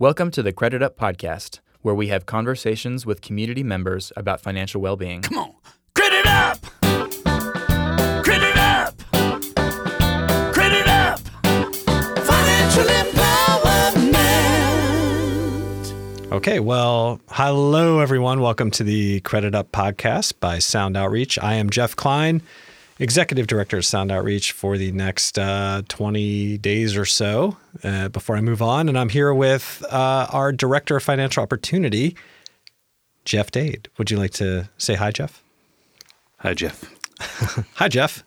Welcome to the Credit Up Podcast, where we have conversations with community members about financial well being. Come on. Credit up! Credit up! Credit up! Financial empowerment. Okay, well, hello everyone. Welcome to the Credit Up podcast by Sound Outreach. I am Jeff Klein, Executive Director of Sound Outreach for the next uh, 20 days or so uh, before I move on. And I'm here with uh, our Director of Financial Opportunity, Jeff Dade. Would you like to say hi, Jeff? Hi, Jeff. Hi, Jeff.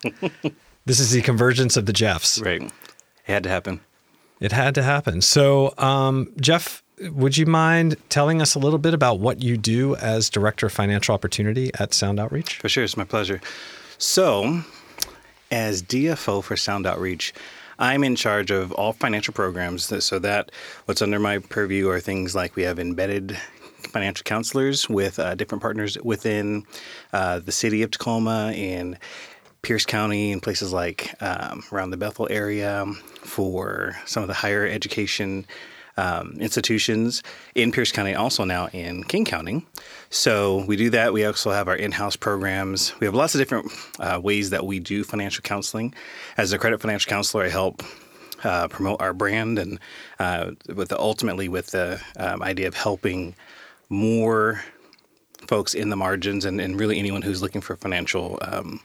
this is the convergence of the Jeffs. Right. It had to happen. It had to happen. So, um, Jeff, would you mind telling us a little bit about what you do as Director of Financial Opportunity at Sound Outreach? For sure. It's my pleasure. So, as DFO for Sound Outreach, I'm in charge of all financial programs. So, that what's under my purview are things like we have embedded financial counselors with uh, different partners within uh, the city of Tacoma and Pierce County and places like um, around the Bethel area for some of the higher education um, institutions in Pierce County, also now in King County. So we do that. We also have our in-house programs. We have lots of different uh, ways that we do financial counseling. As a credit financial counselor, I help uh, promote our brand and uh, with the, ultimately with the um, idea of helping more folks in the margins and, and really anyone who's looking for financial um,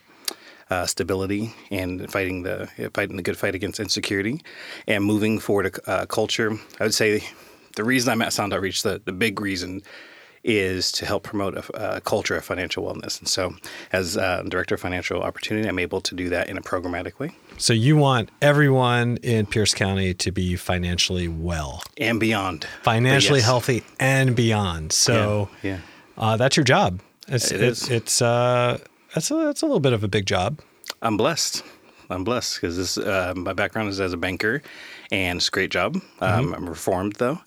uh, stability and fighting the fighting the good fight against insecurity and moving forward a uh, culture. I would say the reason I'm at Sound Outreach, the, the big reason is to help promote a, a culture of financial wellness. And so, as uh, director of financial opportunity, I'm able to do that in a programmatic way. So, you want everyone in Pierce County to be financially well and beyond, financially yes. healthy and beyond. So, yeah, yeah. Uh, that's your job. It's, It it's, it's, uh, it's, a, it's a little bit of a big job. I'm blessed. I'm blessed because this uh, my background is as a banker, and it's a great job. Um, I'm reformed though.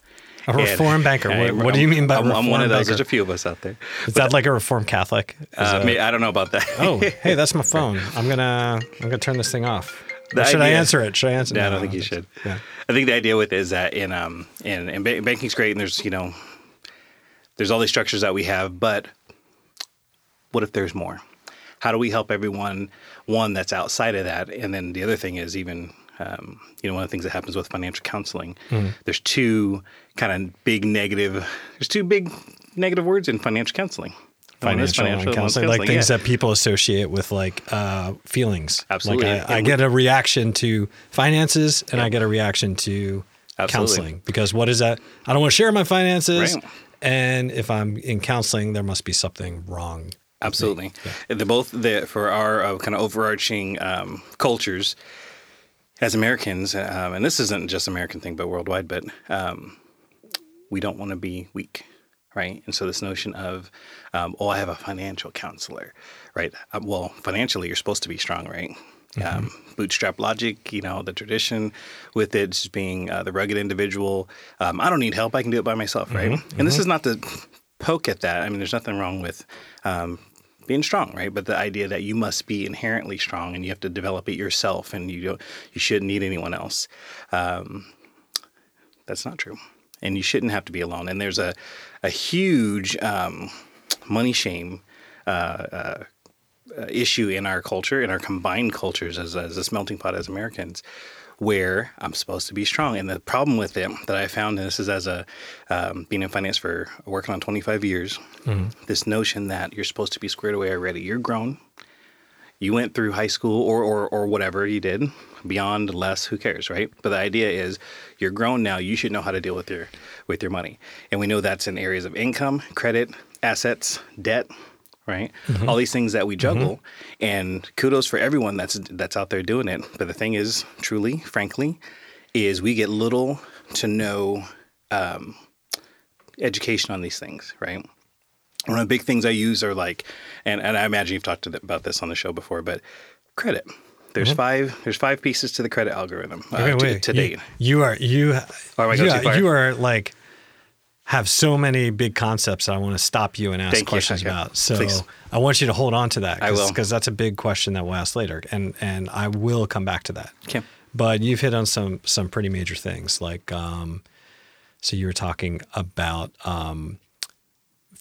A reform banker. What, I'm- what do you mean by I'm, I'm one of those. banker? There's a few of us out there. Is that like a reform Catholic? Uh, I don't know about that. oh, hey, that's my phone. I'm gonna I'm gonna turn this thing off. Should I answer it? Should I answer? Yeah, I No, don't think you should. Yeah. I think the idea with it is that in um in, in ba- banking's great and there's you know there's all these structures that we have, but what if there's more? How do we help everyone? One that's outside of that, and then the other thing is even um, you know one of the things that happens with financial counseling. Mm-hmm. There's two kind of big negative. There's two big negative words in financial counseling. Financial, and one's counseling, like things yeah. that people associate with like uh, feelings. Absolutely. Like I, I get a reaction to finances, and I get a reaction to Absolutely. counseling because what is that? I don't want to share my finances, Right. and if I'm in counseling, there must be something wrong. Absolutely. They're both the, for our uh, kind of overarching um, cultures as Americans, um, and this isn't just an American thing, but worldwide. But um, we don't want to be weak, right? And so this notion of, um, oh, I have a financial counselor, right? Um, well, financially, you're supposed to be strong, right? Um, bootstrap logic, you know, the tradition with it just being uh, the rugged individual. Um, I don't need help; I can do it by myself, right? And this is not to poke at that. I mean, there's nothing wrong with um, being strong, right? But the idea that you must be inherently strong and you have to develop it yourself, and you don't, you shouldn't need anyone else. Um, that's not true, and you shouldn't have to be alone. And there's a a huge um, money shame. Uh, uh, issue in our culture, in our combined cultures as, as a melting pot as Americans, where I'm supposed to be strong. And the problem with it that I found, and this is as a um, being in finance for working on 25 years, this notion that you're supposed to be squared away already. You're grown. You went through high school or, or or whatever you did, beyond less, who cares, right? But the idea is you're grown now. You should know how to deal with your with your money, and we know that's in areas of income, credit, assets, debt, right? All these things that we juggle, and kudos for everyone that's that's out there doing it. But the thing is, truly, frankly, is we get little to no um, education on these things, right? One of the big things I use are like, and, and I imagine you've talked to about this on the show before, but credit. There's five. There's five pieces to the credit algorithm uh, Wait, to, wait, to you- date. You, are you. Or am I going you, far? you are like have so many big concepts. I want to stop you and ask Thank questions Okay. about. So Please. I want you to hold on to that. Because that's a big question that we'll ask later, and and I will come back to that. Okay. But you've hit on some some pretty major things like um, So you were talking about um,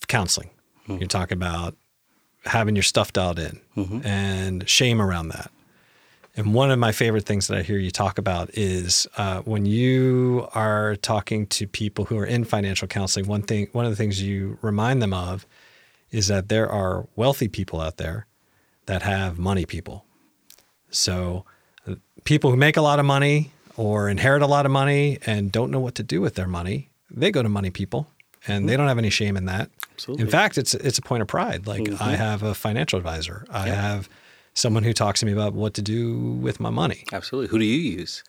counseling. You're talking about having your stuff dialed in and shame around that. And one of my favorite things that I hear you talk about is uh, when you are talking to people who are in financial counseling. One thing, one of the things you remind them of is that there are wealthy people out there that have money people. So uh, people who make a lot of money or inherit a lot of money and don't know what to do with their money, they go to money people and they don't have any shame in that. Absolutely. In fact, it's it's a point of pride. Like I have a financial advisor. I have someone who talks to me about what to do with my money. Absolutely. Who do you use?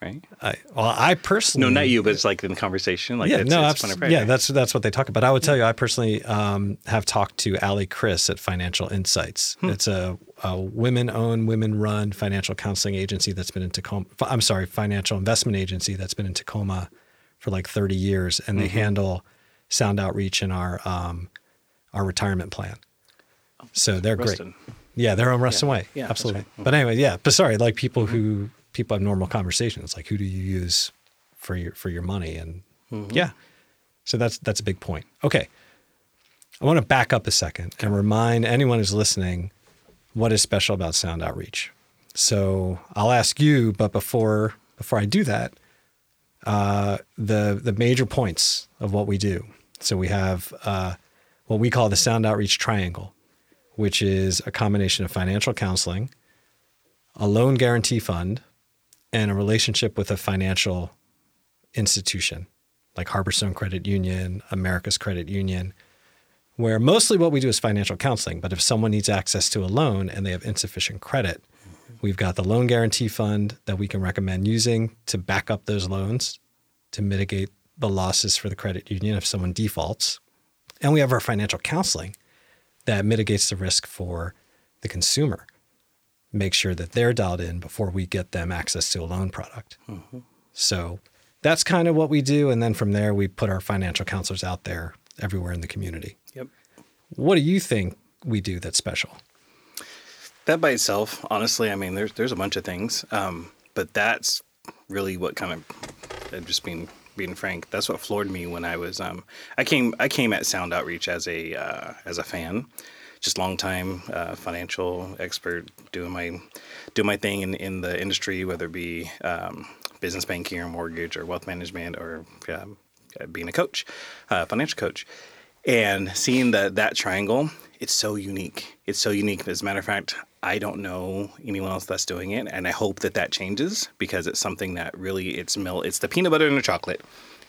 Right. I, well, I personally No, not you, but it's like in the conversation. Like yeah, it's, no, it's abs- yeah, that's that's what they talk about. I would tell you, I personally um, have talked to Ali Chris at Financial Insights. Hmm. It's a, a women-owned, women-run financial counseling agency that's been in Tacoma. I'm sorry, financial investment agency that's been in Tacoma for like 30 years, and Mm-hmm. they handle sound outreach in our um, our retirement plan. So they're Ruston. great. Yeah, they're on Ruston Way. Yeah, absolutely. right. Mm-hmm. But anyway, yeah. But sorry, like people who people have normal conversations. Like, who do you use for your for your money? And Mm-hmm. yeah, so that's that's a big point. Okay, I want to back up a second and remind anyone who's listening what is special about Sound Outreach. So I'll ask you, but before before I do that, uh, the the major points of what we do. So we have uh, what we call the Sound Outreach Triangle, which is a combination of financial counseling, a loan guarantee fund, and a relationship with a financial institution like Harborstone Credit Union, America's Credit Union, where mostly what we do is financial counseling. But if someone needs access to a loan and they have insufficient credit, we've got the loan guarantee fund that we can recommend using to back up those loans to mitigate the losses for the credit union if someone defaults. And we have our financial counseling that mitigates the risk for the consumer. Make sure that they're dialed in before we get them access to a loan product. So that's kind of what we do. And then from there, we put our financial counselors out there everywhere in the community. Yep. What do you think we do that's special? That by itself, honestly, I mean, there's there's a bunch of things, um, but that's really what kind of, uh, just being being frank, that's what floored me when I was. Um, I came I came at Sound Outreach as a uh, as a fan, just long time uh, financial expert doing my doing my thing in in the industry, whether it be um, business banking or mortgage or wealth management or um, uh, being a coach, uh, financial coach. And seeing that that triangle it's so unique. It's so unique. As a matter of fact i don't know anyone else that's doing it and i hope that that changes because it's something that really it's mill it's the peanut butter and the chocolate.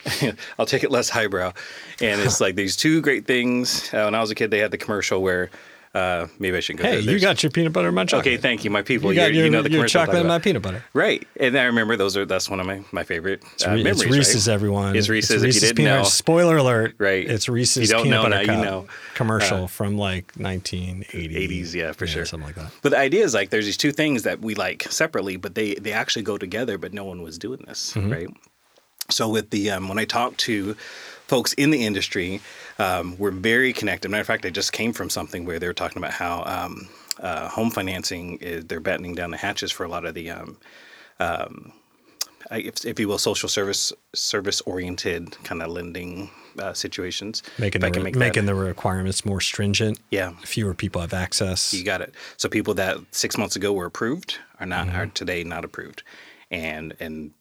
I'll take it less highbrow. And it's like these two great things. Uh, when i was a kid they had the commercial where uh, maybe i shouldn't go Hey, there. you got your peanut butter and my chocolate. okay thank you my people You got your, you know the your chocolate and my peanut butter. Right, and I remember those are that's one of my, my favorite uh, Re- memories. it's Reese's, right? everyone. It's Reese's. if Reese's you didn't peanut. know, Spoiler alert. Right. It's Reese's peanut know, butter now you cup know. commercial Uh, from like 1980. 80s, yeah, for sure. something like that. But the idea is like there's these two things that we like separately, but they they actually go together. But no one was doing this, Mm-hmm. right? So with the um, when I talk to folks in the industry, um, we're very connected. Matter of fact, I just came from something where they were talking about how um, uh, home financing is they're battening down the hatches for a lot of the. Um, um, if, if you will, social service service oriented kind of lending uh, situations. Making the, make that- the requirements more stringent. Yeah. Fewer people have access. You got it. So people that six months ago were approved are not Mm-hmm. are today not approved, and and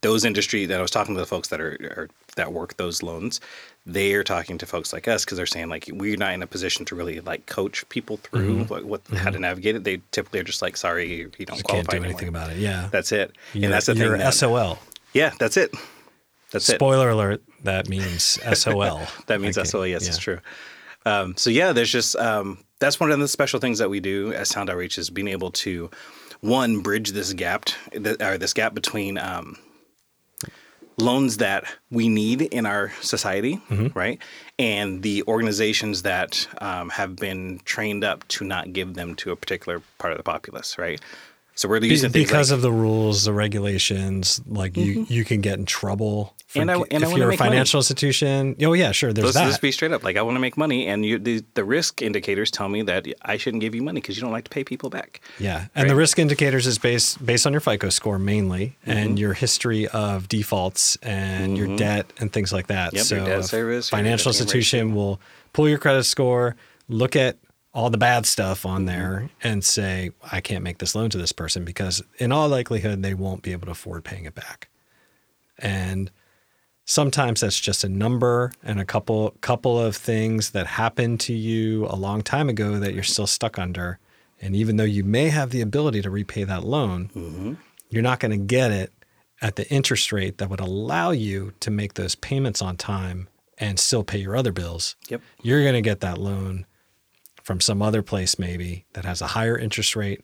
those industry that I was talking to the folks that are, are that work those loans, they are talking to folks like us because they're saying like we're not in a position to really like coach people through Mm-hmm. what, what how to navigate it. They typically are just like sorry you don't Just qualify can't do anymore. anything about it. Yeah. That's it. You're, and that's the thing. SOL. yeah, that's it. That's it. Spoiler alert. That means SOL. That means Okay, SOL. Yes, it's true. Um, so yeah, there's just um, that's one of the special things that we do as Sound Outreach is being able to one bridge this gap, or this gap between um, loans that we need in our society, Mm-hmm. right, and the organizations that um, have been trained up to not give them to a particular part of the populace, right. So we're Be- using things because like, of the rules, the regulations, like you, you can get in trouble. For, And I- and if wanna you're a make money. financial institution, oh yeah, sure. There's let's that. just be straight up. Like I want to make money, and you, the the risk indicators tell me that I shouldn't give you money because you don't like to pay people back. Yeah, and the risk indicators is based based on your FICO score mainly, Mm-hmm. and your history of defaults and your debt and things like that. Yep, so, your debt service, financial debt-to-income institution will pull your credit score, look at all the bad stuff on Mm-hmm. there, and say, "I can't make this loan to this person because, in all likelihood, they won't be able to afford paying it back." And sometimes that's just a number and a couple couple of things that happened to you a long time ago that you're still stuck under and even though you may have the ability to repay that loan you're not going to get it at the interest rate that would allow you to make those payments on time and still pay your other bills Yep. you're going to get that loan from some other place maybe that has a higher interest rate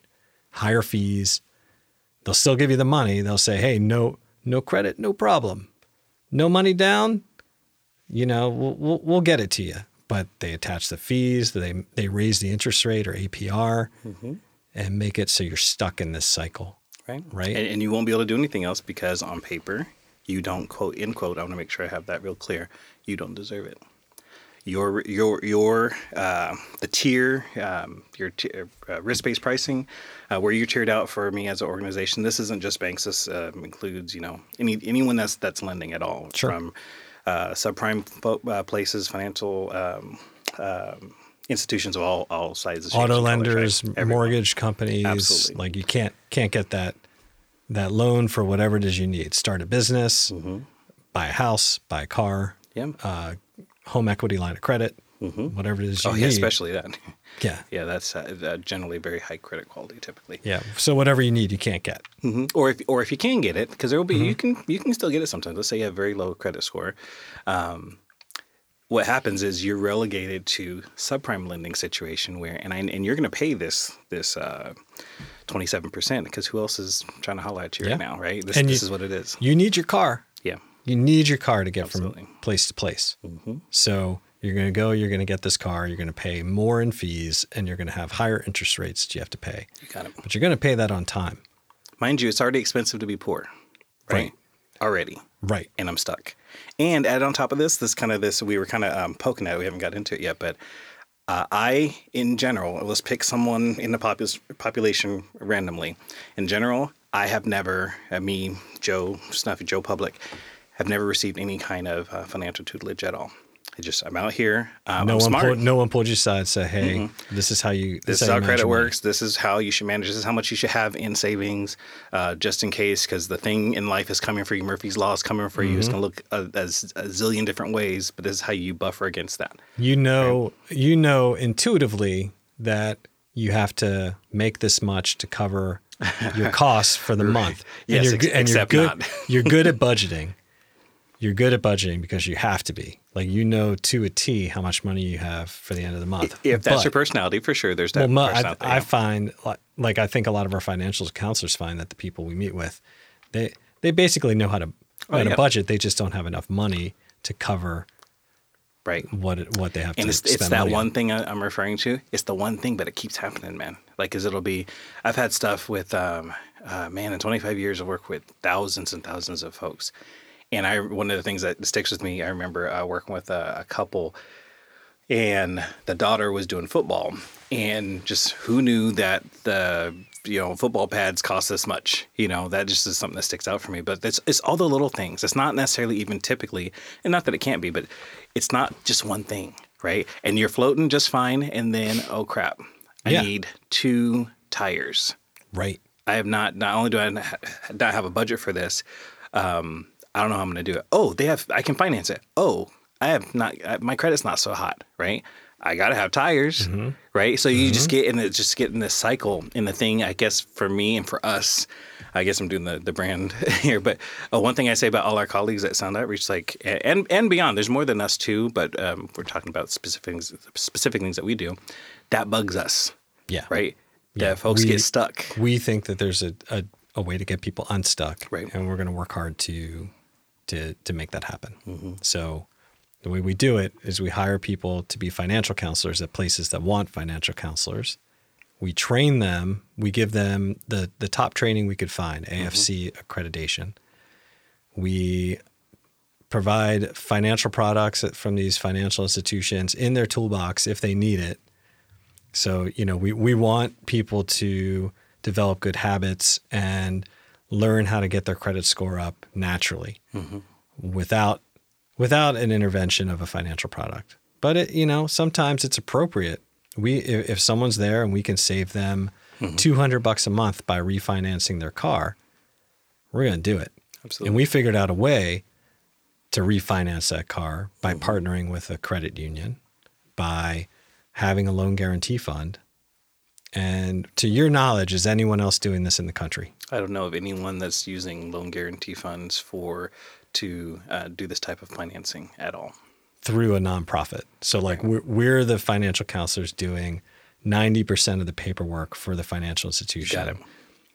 higher fees they'll still give you the money they'll say hey no no credit no problem no money down, you know, we'll, we'll, we'll get it to you. But they attach the fees, they, they raise the interest rate or APR mm-hmm. and make it so you're stuck in this cycle. Right. Right. And, and you won't be able to do anything else because on paper you don't quote in quote. I want to make sure I have that real clear. You don't deserve it. Your your your uh, the tier um, your t- uh, risk based pricing uh, where you're tiered out for me as an organization. This isn't just banks. This uh, includes you know any anyone that's that's lending at all Sure. from uh, subprime fo- uh, places, financial um, um, institutions of all all sizes, Auto and colors, lenders, mortgage companies, Absolutely. like you can't can't get that that loan for whatever it is you need. Start a business, buy a house, buy a car, Yeah. uh, home equity line of credit, whatever it is you oh need. yeah, especially that. yeah. Yeah, that's uh, uh, generally very high credit quality typically. Yeah. So whatever you need, you can't get. Mhm. Or if or if you can get it, because there will be Mm-hmm. you can you can still get it sometimes. Let's say you have very low credit score. Um, what happens is you're relegated to subprime lending situation where and I, and you're going to pay this this twenty seven percent because who else is trying to holler at you Yeah. right now, right? This, And this you- is what it is. You need your car. You need your car to get Absolutely. from place to place. So you're going to go, you're going to get this car, you're going to pay more in fees, and you're going to have higher interest rates that you have to pay. You got it. But you're going to pay that on time. Mind you, it's already expensive to be poor, right? Right. Already. Right. and I'm stuck. And add on top of this, this kind of this we were kind of um, poking at. it. We haven't got into it yet, but uh, I, in general, let's pick someone in the popul- population randomly. In general, I have never, uh, me, Joe Snuffy, Joe Public, have never received any kind of uh, financial tutelage at all. I just I'm out here. Um, no I'm one smart. pulled, no one pulled you aside and said, "Hey, this is how you This is you how credit your money." works. This is how you should manage. This is how much you should have in savings, uh, just in case, because the thing in life is coming for you. Murphy's law is coming for you. It's Mm-hmm. going to look a, as a zillion different ways, but this is how you buffer against that. You know, you know intuitively that you have to make this much to cover your costs for the month. Yes, and ex- you're, and you're good. not. you're good at budgeting. You're good at budgeting because you have to be. Like you know to a T how much money you have for the end of the month. If that's But- your personality, for sure, there's that well, I. I find like, I think a lot of our financial counselors find that the people we meet with, they they basically know how to Oh, how to budget. They just don't have enough money to cover right. what what they have And to it's, spend it's that one on. thing I'm referring to. It's the one thing, but it keeps happening, man. Like, cause it'll be. I've had stuff with, um, uh, man, in 25 years, I work with thousands and thousands of folks, and I one of the things that sticks with me. I remember uh, working with a, a couple, and the daughter was doing football, and just who knew that the you know football pads cost this much you know that just is something that sticks out for me but it's, it's all the little things it's not necessarily even typically and not that it can't be but it's not just one thing right and you're floating just fine and then oh crap i Yeah. need two tires Right. I have not. Not only do I not have a budget for this, um, I don't know how I'm going to do it. Oh, they have. I can finance it. Oh, I have not. I- My credit's not so hot, right? I got to have tires, right? So you just get in the just get in this cycle. And the thing, I guess, for me and for us, I guess I'm doing the the brand here. But uh, one thing I say about all our colleagues at Sound Outreach, like and and beyond, there's more than us too. But um, we're talking about specific things, specific things that we do. That bugs us, Yeah. right? Yeah, That folks we- get stuck. We think that there's a, a, a way to get people unstuck, Right. And we're going to work hard to to to make that happen. Mm-hmm. So the way we do it is we hire people to be financial counselors at places that want financial counselors, We train them. We give them the the top training we could find, AFC accreditation. We provide financial products from these financial institutions in their toolbox if they need it. So, you know, we, we want people to develop good habits and learn how to get their credit score up naturally mm-hmm. without without an intervention of a financial product. But it, you know, sometimes it's appropriate. We if, if someone's there and we can save them mm-hmm. 200 bucks a month by refinancing their car, we're going to do it. Absolutely. And we figured out a way to refinance that car by mm-hmm. partnering with a credit union, by having a loan guarantee fund. And to your knowledge, is anyone else doing this in the country? I don't know of anyone that's using loan guarantee funds for to uh, do this type of financing at all. through a nonprofit. So like we're, we're the financial counselors doing 90% of the paperwork for the financial institution. Got it.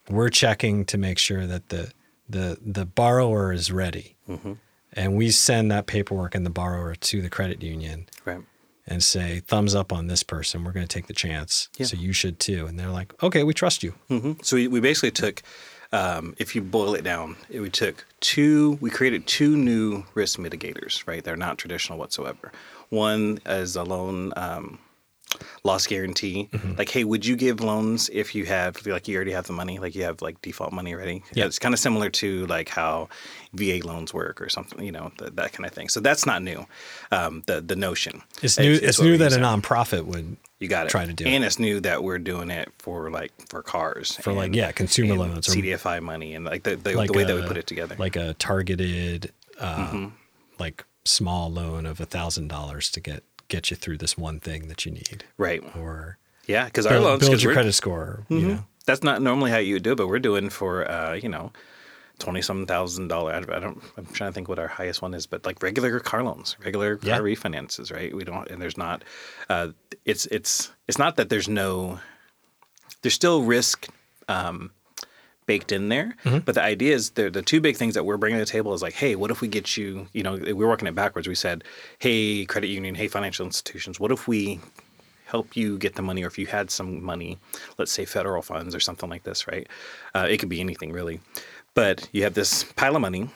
We're checking to make sure that the the the borrower is ready. Mm-hmm. And we send that paperwork and the borrower to the credit union Right. And say thumbs up on this person. We're going to take the chance. Yeah. So you should too. And they're like, "Okay, we trust you." hmm So we, we basically took, um, if you boil it down, it, we took two, we created two new risk mitigators, right? They're not traditional whatsoever. One is a loan um, loss guarantee. Mm-hmm. Like, hey, would you give loans if you have, like, you already have the money, like you have like default money ready? Yeah. It's kind of similar to like how VA loans work or something, you know, th- that kind of thing. So that's not new. Um, the the notion. It's new it's, what new that a nonprofit would You got it. try to do it. and it's new that we're doing it for like for cars For, like, yeah, consumer and loans or- CDFI money and like the the, like the way that we put it together. Like a targeted uh, Mm-hmm. like small loan of a thousand dollars to get get you through this one thing that you need. right. Or Yeah, because our loans build your credit score. You know. That's not normally how you would do it, but we're doing for uh, you know. Twenty some thousand dollar. I don't. I'm trying to think what our highest one is, but like regular car loans, regular car refinances, right? We don't, and there's not. Uh, it's it's it's not that there's no. There's still risk um, baked in there, but the idea is the the two big things that we're bringing to the table is like, hey, what if we get you? You know, we're working it backwards. We said, hey, credit union, hey, financial institutions, what if we help you get the money, or if you had some money, let's say federal funds or something like this, right? Uh, it could be anything really, but you have this pile of money,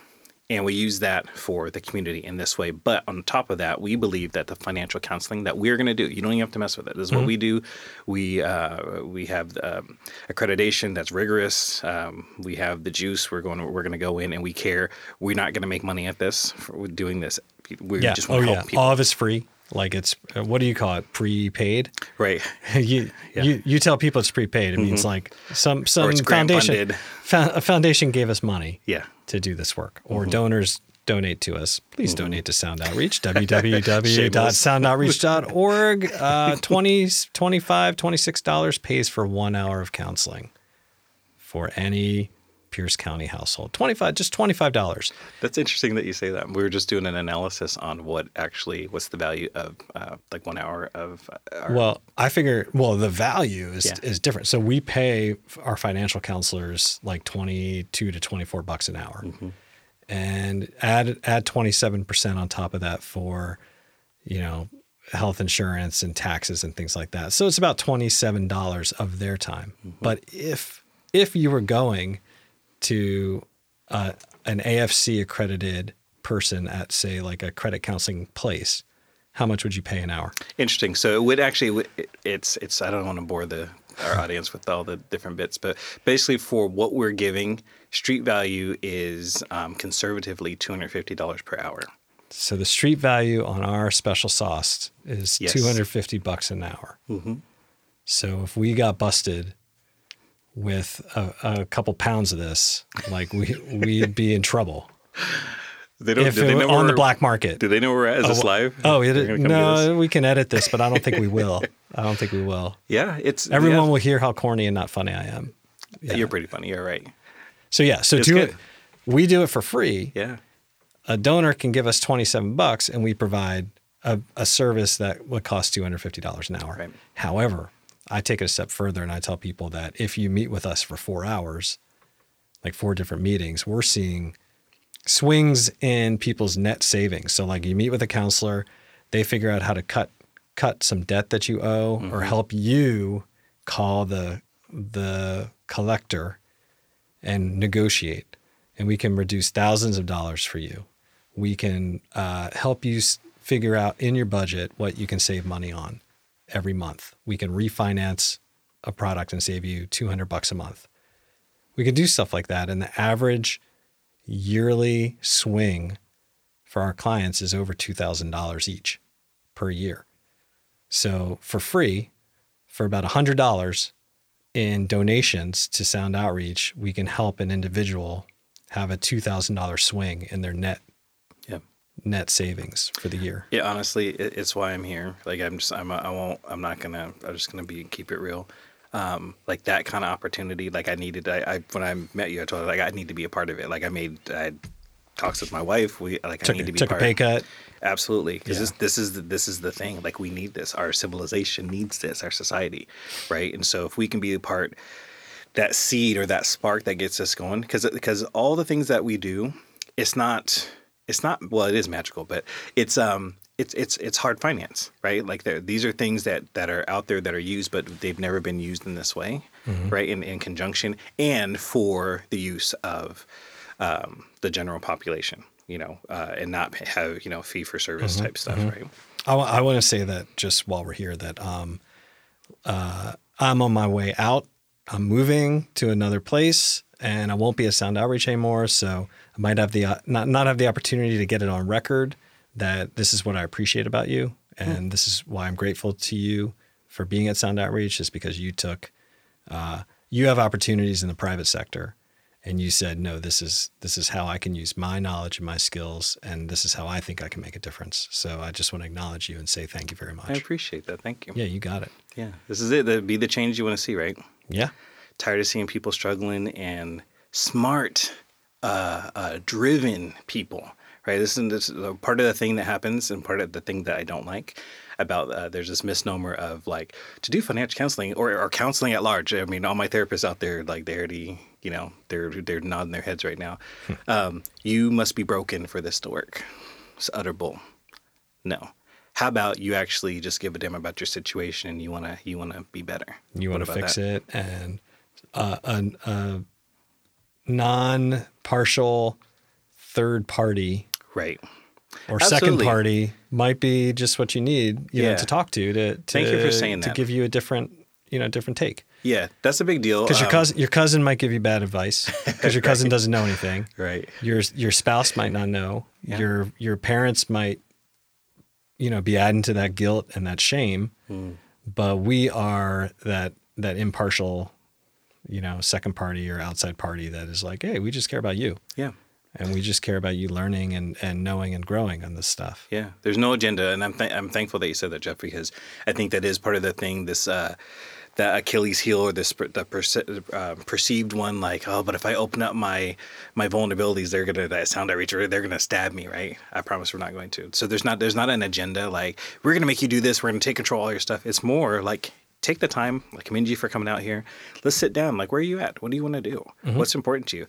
and we use that for the community in this way. But on top of that, we believe that the financial counseling that we're going to do, you don't even have to mess with it. This is what we do. We uh, we have um, accreditation that's rigorous. Um, we have the juice. We're going. To, we're going to go in and we care. We're not going to make money at this. For with doing this, we Yeah. just Oh want to yeah. help people. All of it's free. Like it's uh, what do you call it? Prepaid. right. you, you you tell people it's prepaid. It means like some some Mm-hmm. foundation fo- a foundation gave us money Yeah. Mm-hmm. to do this work, or donors donate to us. Please donate to Sound Outreach. www.soundoutreach.org. Uh, 20 25 26 dollars pays for one hour of counseling for any Pierce County household. Twenty five, just twenty five dollars. That's interesting that you say that. We were just doing an analysis on what actually what's the value of uh, like one hour of uh, our, Well, I figure well the value is Yeah. is different. So we pay our financial counselors like 22 to 24 bucks an hour. Mm-hmm. And add add 27% on top of that for you know health insurance and taxes and things like that. So it's about $27 of their time. Mm-hmm. But if if you were going to uh, an AFC accredited person at say like a credit counseling place, how much would you pay an hour? interesting. So it would actually it's it's I don't want to bore the our audience with all the different bits, but basically for what we're giving, street value is um, conservatively two hundred fifty dollars per hour. So the street value on our special sauce is Yes. 250 bucks an hour. Mm-hmm. So if we got busted with a, a couple pounds of this, like we we'd be in trouble. They don't. if do it they know on the black market. Do they know where we're at? Is this oh, live? Oh, it, They're gonna come get us? no, we can edit this, but I don't think we will. I don't think we will. Yeah, it's Everyone yeah. will hear how corny and not funny I am. Yeah. You're pretty funny. You're right. So yeah, so It's do good. it. We do it for free. Yeah. a donor can give us 27 bucks and we provide a, a service that would cost $250 an hour. Right. However, I take it a step further and I tell people that if you meet with us for four hours, like four different meetings, we're seeing swings in people's net savings. So like you meet with a counselor, they figure out how to cut cut some debt that you owe or help you call the the collector and negotiate, and we can reduce thousands of dollars for you. We can uh, help you s- figure out in your budget what you can save money on every month. We can refinance a product and save you 200 bucks a month. We can do stuff like that. And the average yearly swing for our clients is over $2,000 each per year. So for free, for about $100 in donations to Sound Outreach, we can help an individual have a $2,000 swing in their net. Net savings for the year. Yeah, honestly, it, it's why I'm here. Like, I'm just, I'm, I won't, I'm not gonna, I'm just gonna be keep it real. Um, like that kind of opportunity, like I needed. I, I when I met you, I told her like I need to be a part of it. Like I made, I talks with my wife. We like I Took, need to be took a pay cut. Absolutely, because Yeah. this this is the, this is the thing. Like we need this. Our civilization needs this. Our society, right? And so if we can be a part, that seed or that spark that gets us going, because because all the things that we do, it's not it's not well, it is magical, but it's um it's it's it's hard finance, right? Like these are things that that are out there that are used, but they've never been used in this way, right? In in conjunction and for the use of um, the general population, you know, uh, and not have you know fee for service type stuff, right? I, want to say that just while we're here, that um, uh, I'm on my way out. I'm moving to another place, and I won't be a Sound Outreach anymore. So I might have the uh, not not have the opportunity to get it on record that this is what I appreciate about you, and this is why I'm grateful to you for being at Sound Outreach. Is because you took uh, you have opportunities in the private sector and you said no this is this is how i can use my knowledge and my skills and this is how i think i can make a difference so i just want to acknowledge you and say thank you very much I appreciate that. Thank you. yeah you got it Yeah, this is it. That'd be the change you want to see, right? yeah Tired of seeing people struggling and smart, uh, uh, driven people, right? This is, this is part of the thing that happens, and part of the thing that I don't like about uh, there's this misnomer of like to do financial counseling or, or counseling at large. I mean, all my therapists out there, like they already, you know, they're they're nodding their heads right now. um, you must be broken for this to work. It's utter bull. No. How about you actually just give a damn about your situation and you wanna you wanna be better. you want to fix that? it and uh, a, a non-partial third party Right. or second party might be just what you need you know to talk to to, to Thank you for saying that. to that. give you a different you know different take Yeah, that's a big deal. because your Um, cousin your cousin might give you bad advice because your cousin doesn't know anything Right. your your spouse might not know Yeah. your your parents might you know be adding to that guilt and that shame Hmm. but we are that that impartial you know second party or outside party that is like hey we just care about you Yeah. and we just care about you learning and and knowing and growing on this stuff Yeah, there's no agenda, and I'm th- I'm thankful that you said that, Jeff, because I think that is part of the thing. This uh, that Achilles heel or this the perce- uh, perceived one, like oh, but if I open up my my vulnerabilities, they're gonna that sound outreach or they're gonna stab me, right? I promise we're not going to. So there's not there's not an agenda like we're gonna make you do this, we're gonna take control of all your stuff. It's more like take the time. I commend you for coming out here. Let's sit down. Like where are you at? What do you want to do? What's important to you?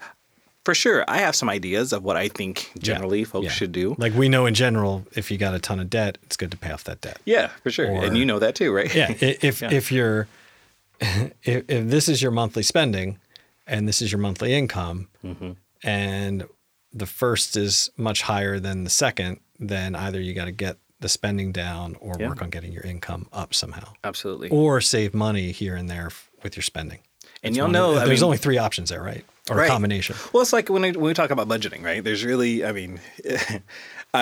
For sure, I have some ideas of what I think generally folks Yeah. should do. like we know in general if you got a ton of debt it's good to pay off that debt Yeah, for sure. Or- and you know that too, right? yeah if Yeah. if you're if, if this is your monthly spending and this is your monthly income Mm-hmm. and the first is much higher than the second then either you got to get the spending down or Yeah. work on getting your income up somehow Absolutely. or save money here and there f- with your spending And That's you'll know, of- there's mean- only three options there right or a Right. combination Well, it's like when, I, when we talk about budgeting, right? There's really, I mean,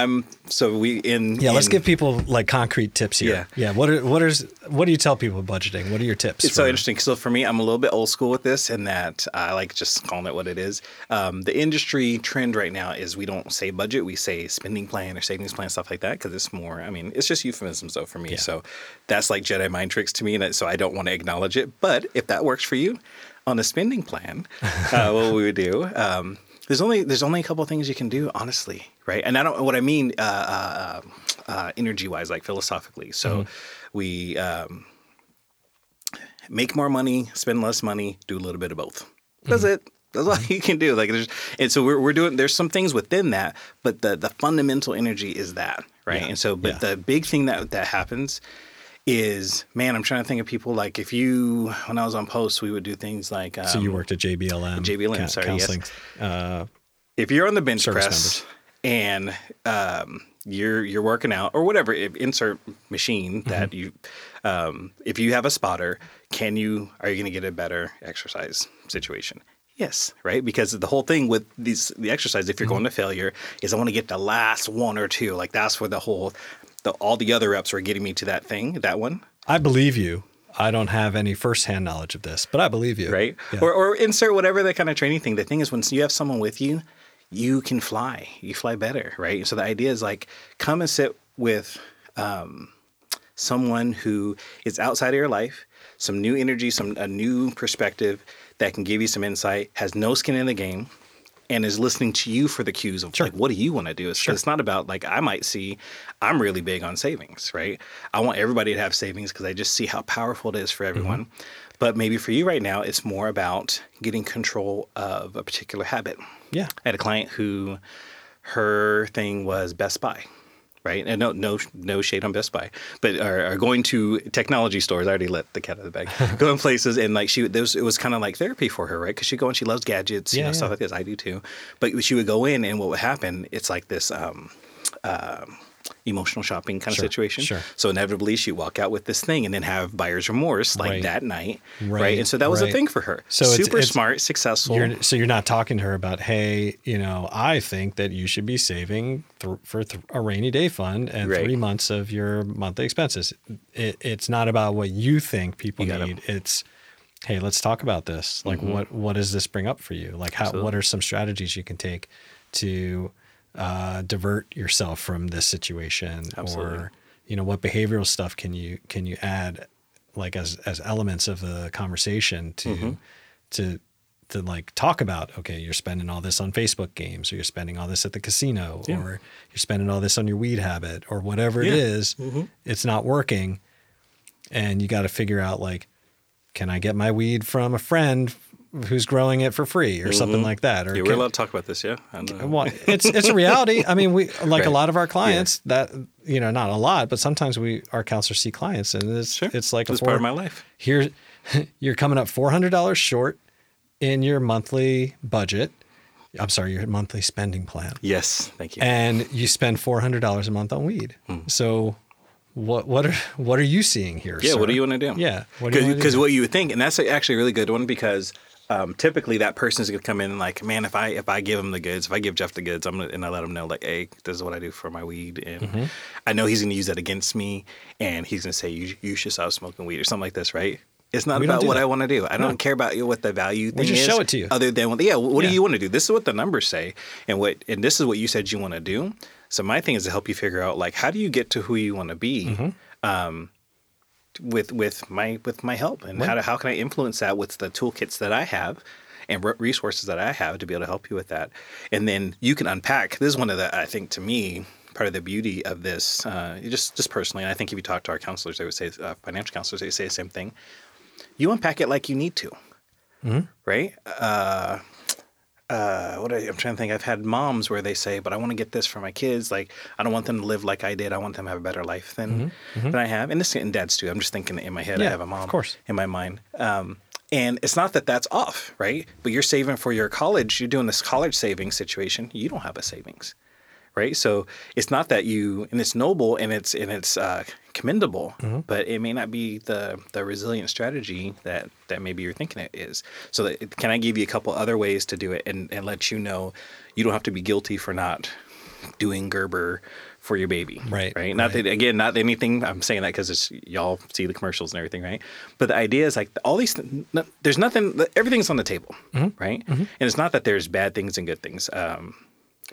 I'm so we in yeah let's give people like concrete tips here Yeah. yeah what are what is what do you tell people budgeting what are your tips It's so interesting. So for me, I'm a little bit old school with this, in that I like just calling it what it is. Um, the industry trend right now is we don't say budget, we say spending plan or savings plan, stuff like that, because it's more. I mean, it's just euphemisms though for me. Yeah. So that's like Jedi mind tricks to me, and so I don't want to acknowledge it. But if that works for you, on a spending plan, uh, what we would do. Um, there's only there's only a couple things you can do, honestly, right? And I don't what I mean uh, uh, uh, energy wise, like philosophically. So we um, make more money, spend less money, do a little bit of both. That's it. That's all you can do. Like there's, and so we're, we're doing. There's some things within that, but the the fundamental energy is that, right? Yeah. And so, but Yeah. the big thing that that happens is man, I'm trying to think of people like if you when I was on post, we would do things like um, So you worked at JBLM. JBLM, coun- sorry, yes. counseling. Uh, if you're on the bench press and um, you're you're working out or whatever if, insert machine that Mm-hmm. you um, if you have a spotter can you are you going to get a better exercise situation yes right because the whole thing with these the exercise if you're Mm-hmm. going to failure is i want to get the last one or two like that's where the whole the, all the other reps were getting me to that thing that one I believe you. I don't have any firsthand knowledge of this, but I believe you. right? Yeah. Or, or insert whatever that kind of training thing. The thing is, when you have someone with you, you can fly. You fly better, right? So the idea is like, come and sit with um, someone who is outside of your life, some new energy, some a new perspective that can give you some insight. Has no skin in the game. And is listening to you for the cues of Sure. like, what do you want to do? It's, it's not about like I might see, I'm really big on savings, right? I want everybody to have savings because I just see how powerful it is for mm-hmm. everyone. But maybe for you right now, it's more about getting control of a particular habit. Yeah. I had a client who her thing was Best Buy, right? And no, no, no shade on Best Buy, but are, are going to technology stores. I already let the cat out of the bag. going places and like she, was, it was kind of like therapy for her, right? Because she go and she loves gadgets, you Yeah, know, yeah. stuff like this. I do too. But she would go in, and what would happen? It's like this. Um, um, emotional shopping kind Sure, of situation. sure. So inevitably she'd walk out with this thing and then have buyer's remorse like Right. that night. Right. Right, And so that was a thing for her. So super it's- smart, successful. You're, so you're not talking to her about, hey, you know, I think that you should be saving th- for th- a rainy day fund and Right. three months of your monthly expenses. It, it's not about what you think people You gotta- need. It's, hey, let's talk about this. Like, what what does this bring up for you? Like, how what Mm-hmm. Are some strategies you can take to uh, divert yourself from this situation, Absolutely. or you know, what behavioral stuff can you can you add, like as as elements of the conversation to Mm-hmm. to to like talk about okay you're spending all this on facebook games or you're spending all this at the casino Yeah. or you're spending all this on your weed habit or whatever it Yeah. is, Mhm. it's not working and you got to figure out like can i get my weed from a friend who's growing it for free or something like that or Mm-hmm. yeah, we're can- allowed to talk about this, yeah? Well, it's it's a reality. I mean, we like a lot of our clients that you know, not a lot, but sometimes we our counselors see clients, and it's Sure. it's like It's part of my life. Here, you're coming up four hundred dollars short in your monthly budget. I'm sorry, your monthly spending plan, Yes, thank you. and you spend four hundred dollars a month on weed. So, what what are what are you seeing here? Yeah, what do you want to do? Yeah, what Because do? what you would think, and that's actually a really good one because um, typically that person is going to come in and like, man, if I if I give him the goods, if I give Jeff the goods, I'm gonna and I let him know like, hey, this is what I do for my weed, and Mm-hmm. I know he's going to use that against me, and he's going to say you you should stop smoking weed or something like this, right? It's not We about do what that. I want to do. I don't care about you what the value thing just is. show it to you. Other than what, yeah, what Yeah. do you want to do? This is what the numbers say, and what and this is what you said you want to do. So my thing is to help you figure out like how do you get to who you want to be. Mm-hmm. Um, with with my with my help. And how to, how can I influence that with the toolkits that I have and re- resources that I have to be able to help you with that? And then you can unpack this is one of the I think to me part of the beauty of this uh, just just personally and I think if you talk to our counselors they would say uh, financial counselors they say the same thing. You unpack it like you need to. Right? Uh, uh, what I, I'm trying to think. I've had moms where they say, "But I want to get this for my kids. Like, I don't want them to live like I did. I want them to have a better life than than I have." And this and dads too. I'm just thinking in my head. I have a mom, of course. in my mind. Um, and it's not that that's off, right? But you're saving for your college. You're doing this college savings situation. You don't have a savings, right? So it's not that you, and it's noble and it's and it's uh, commendable, but it may not be the the resilient strategy that that maybe you're thinking it is. So that, can I give you a couple other ways to do it and and let you know you don't have to be guilty for not doing Gerber for your baby, Right, Right. Not right. that again, not anything. I'm saying that because it's y'all see the commercials and everything, right? But the idea is like all these. No, there's nothing. Everything's on the table, Mm-hmm. right? And it's not that there's bad things and good things um,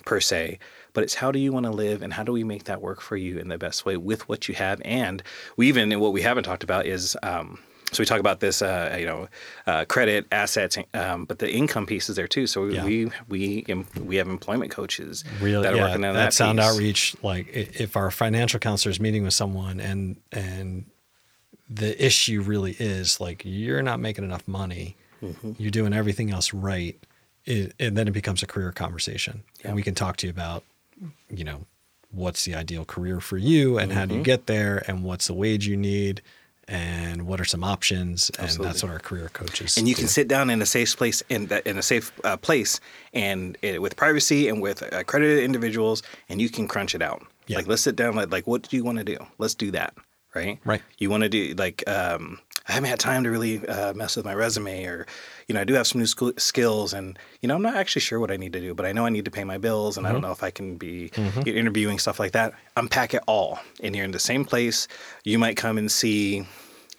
per se, but it's how do you want to live and how do we make that work for you in the best way with what you have. And we even and what we haven't talked about is. Um, so we talk about this, uh, you know, uh, credit, assets, um, but the income piece is there too. So Yeah. we we em- we have employment coaches really that are yeah, working on that, that, sound piece. outreach like if our financial counselor is meeting with someone and and the issue really is like you're not making enough money Mm-hmm. you're doing everything else right it, and then it becomes a career conversation Yeah. and we can talk to you about you know what's the ideal career for you and how do Mm-hmm. you get there and what's the wage you need and what are some options and that's what our career coaches and you do. can sit down in a safe place in that in a safe uh, place and it, with privacy and with accredited individuals and you can crunch it out Yeah. like let's sit down like, like what do you want to do let's do that right? Right. you want to do like um, i haven't had time to really uh, mess with my resume or you know i do have some new sk- skills and you know i'm not actually sure what i need to do but i know i need to pay my bills and i don't know if i can be interviewing stuff like that. Unpack it all and you're in the same place. You might come and see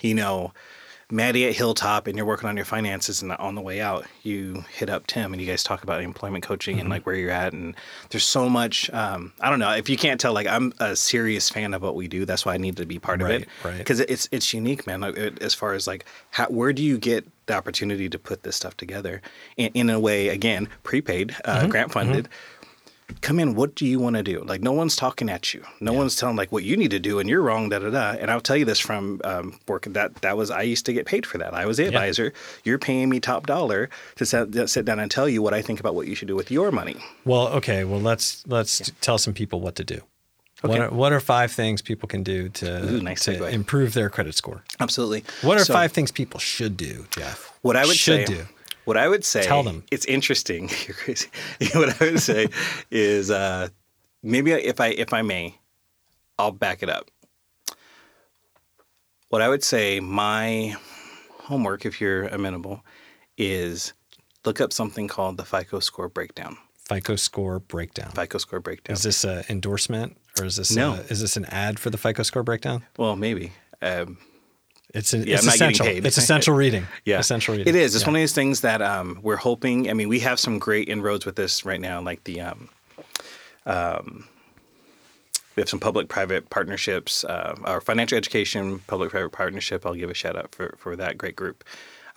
you know, Maddie at Hilltop and you're working on your finances and on the way out, you hit up Tim and you guys talk about employment coaching and like where you're at. And there's so much, um, I don't know, if you can't tell, like I'm a serious fan of what we do. That's why I need to be part Right, of it. right. Because it's, it's unique, man. Like, it- as far as like, how, where do you get the opportunity to put this stuff together in, in a way, again, prepaid, uh, Mm-hmm, grant funded, come in what do you want to do? Like no one's talking at you. No one's telling like what you need to do and you're wrong da da da. And i'll tell you this from um, work that that was i used to get paid for that. I was the advisor. You're paying me top dollar to sit, sit down and tell you what i think about what you should do with your money. Well okay well let's let's tell some people what to do. What, Okay. are, what are five things people can do to, Ooh, nice to segue. improve their credit score? Absolutely. What are So, five things people should do jeff? What i would should say do what i would say Tell them. it's interesting you're crazy what i would say is uh, maybe if i if i may i'll back it up what i would say my homework if you're amenable is look up something called the fico score breakdown fico score breakdown fico score breakdown Is this an endorsement or is this No. a, is this an ad for the FICO score breakdown? well maybe um, It's an, Yeah, it's I'm not getting essential. It's essential reading. Yeah, essential reading. It is. It's Yeah. one of these things that um, we're hoping. I mean, we have some great inroads with this right now. Like the, um, um, we have some public-private partnerships. Uh, our financial education public-private partnership. I'll give a shout out for for that great group.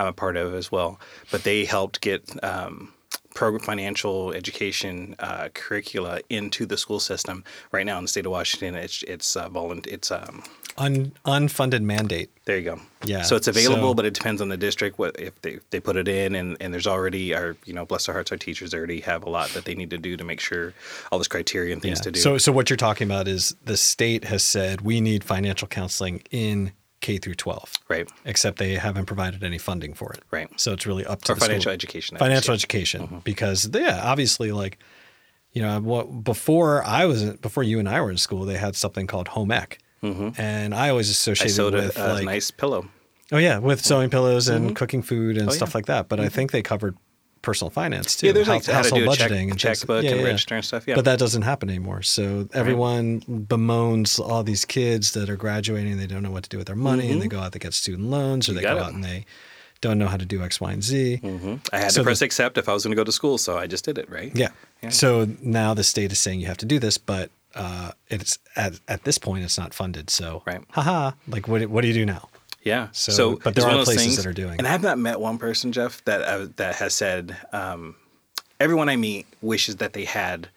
I'm a part of as well. But they helped get. Um, program financial education uh, curricula into the school system right now in the state of Washington. It's it's uh, volunt- It's um, Un, unfunded mandate. there you go. Yeah, So it's available, so- but it depends on the district. What if they, they put it in, and, and there's already our you know bless their hearts, our teachers already have a lot that they need to do to make sure all this criteria and things Yeah. to do. So, so what you're talking about is the state has said we need financial counseling in K through 12, right, except they haven't provided any funding for it. Right. So it's really up to or the financial school. education. I financial education mm-hmm. because yeah, obviously like you know what before I was before you and I were in school, they had something called home ec, mm-hmm. and I always I associated sewed with a, a like nice pillow. oh yeah, with sewing pillows and mm-hmm. cooking food and Oh, stuff yeah. like that. But I think they covered personal finance too. Yeah, there's like how to do a check- budgeting and checkbook and register and stuff, yeah. but that doesn't happen anymore. So everyone bemoans all these kids that are graduating. They don't know what to do with their money, and they go out to get student loans, or Mm-hmm. You they go it. out and they don't know how to do X, Y, and Z. I had So to press the- accept if I was going to go to school, so I just did it. Right. Yeah. Yeah. So now the state is saying you have to do this, but uh, it's at, at this point it's not funded. So Right. haha, like what what do you do now? Yeah. So- So, but there are places things- that are doing And. I have not met one person, Jeff, that uh, that has said um, everyone I meet wishes that they had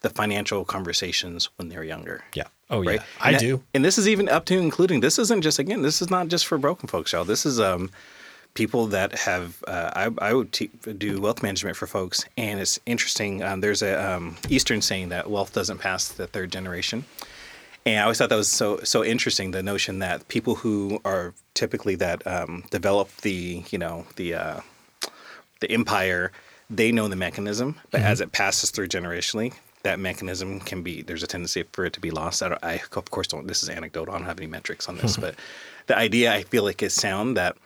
the financial conversations when they were younger. Yeah. Oh Right. yeah, I And that- do. And this is even up to including. This isn't just again. This is not just for broken folks, y'all. This is um, people that have. Uh, I I would te- do wealth management for folks, and it's interesting. Um, there's a um, Eastern saying that wealth doesn't pass the third generation. And I always thought that was so so interesting. The notion that people who are typically that um, develop the you know the uh, the empire, they know the mechanism, but as it passes through generationally, that mechanism can be there's a tendency for it to be lost. I, I of course don't. This is anecdotal. I don't have any metrics on this, but the idea I feel like is sound that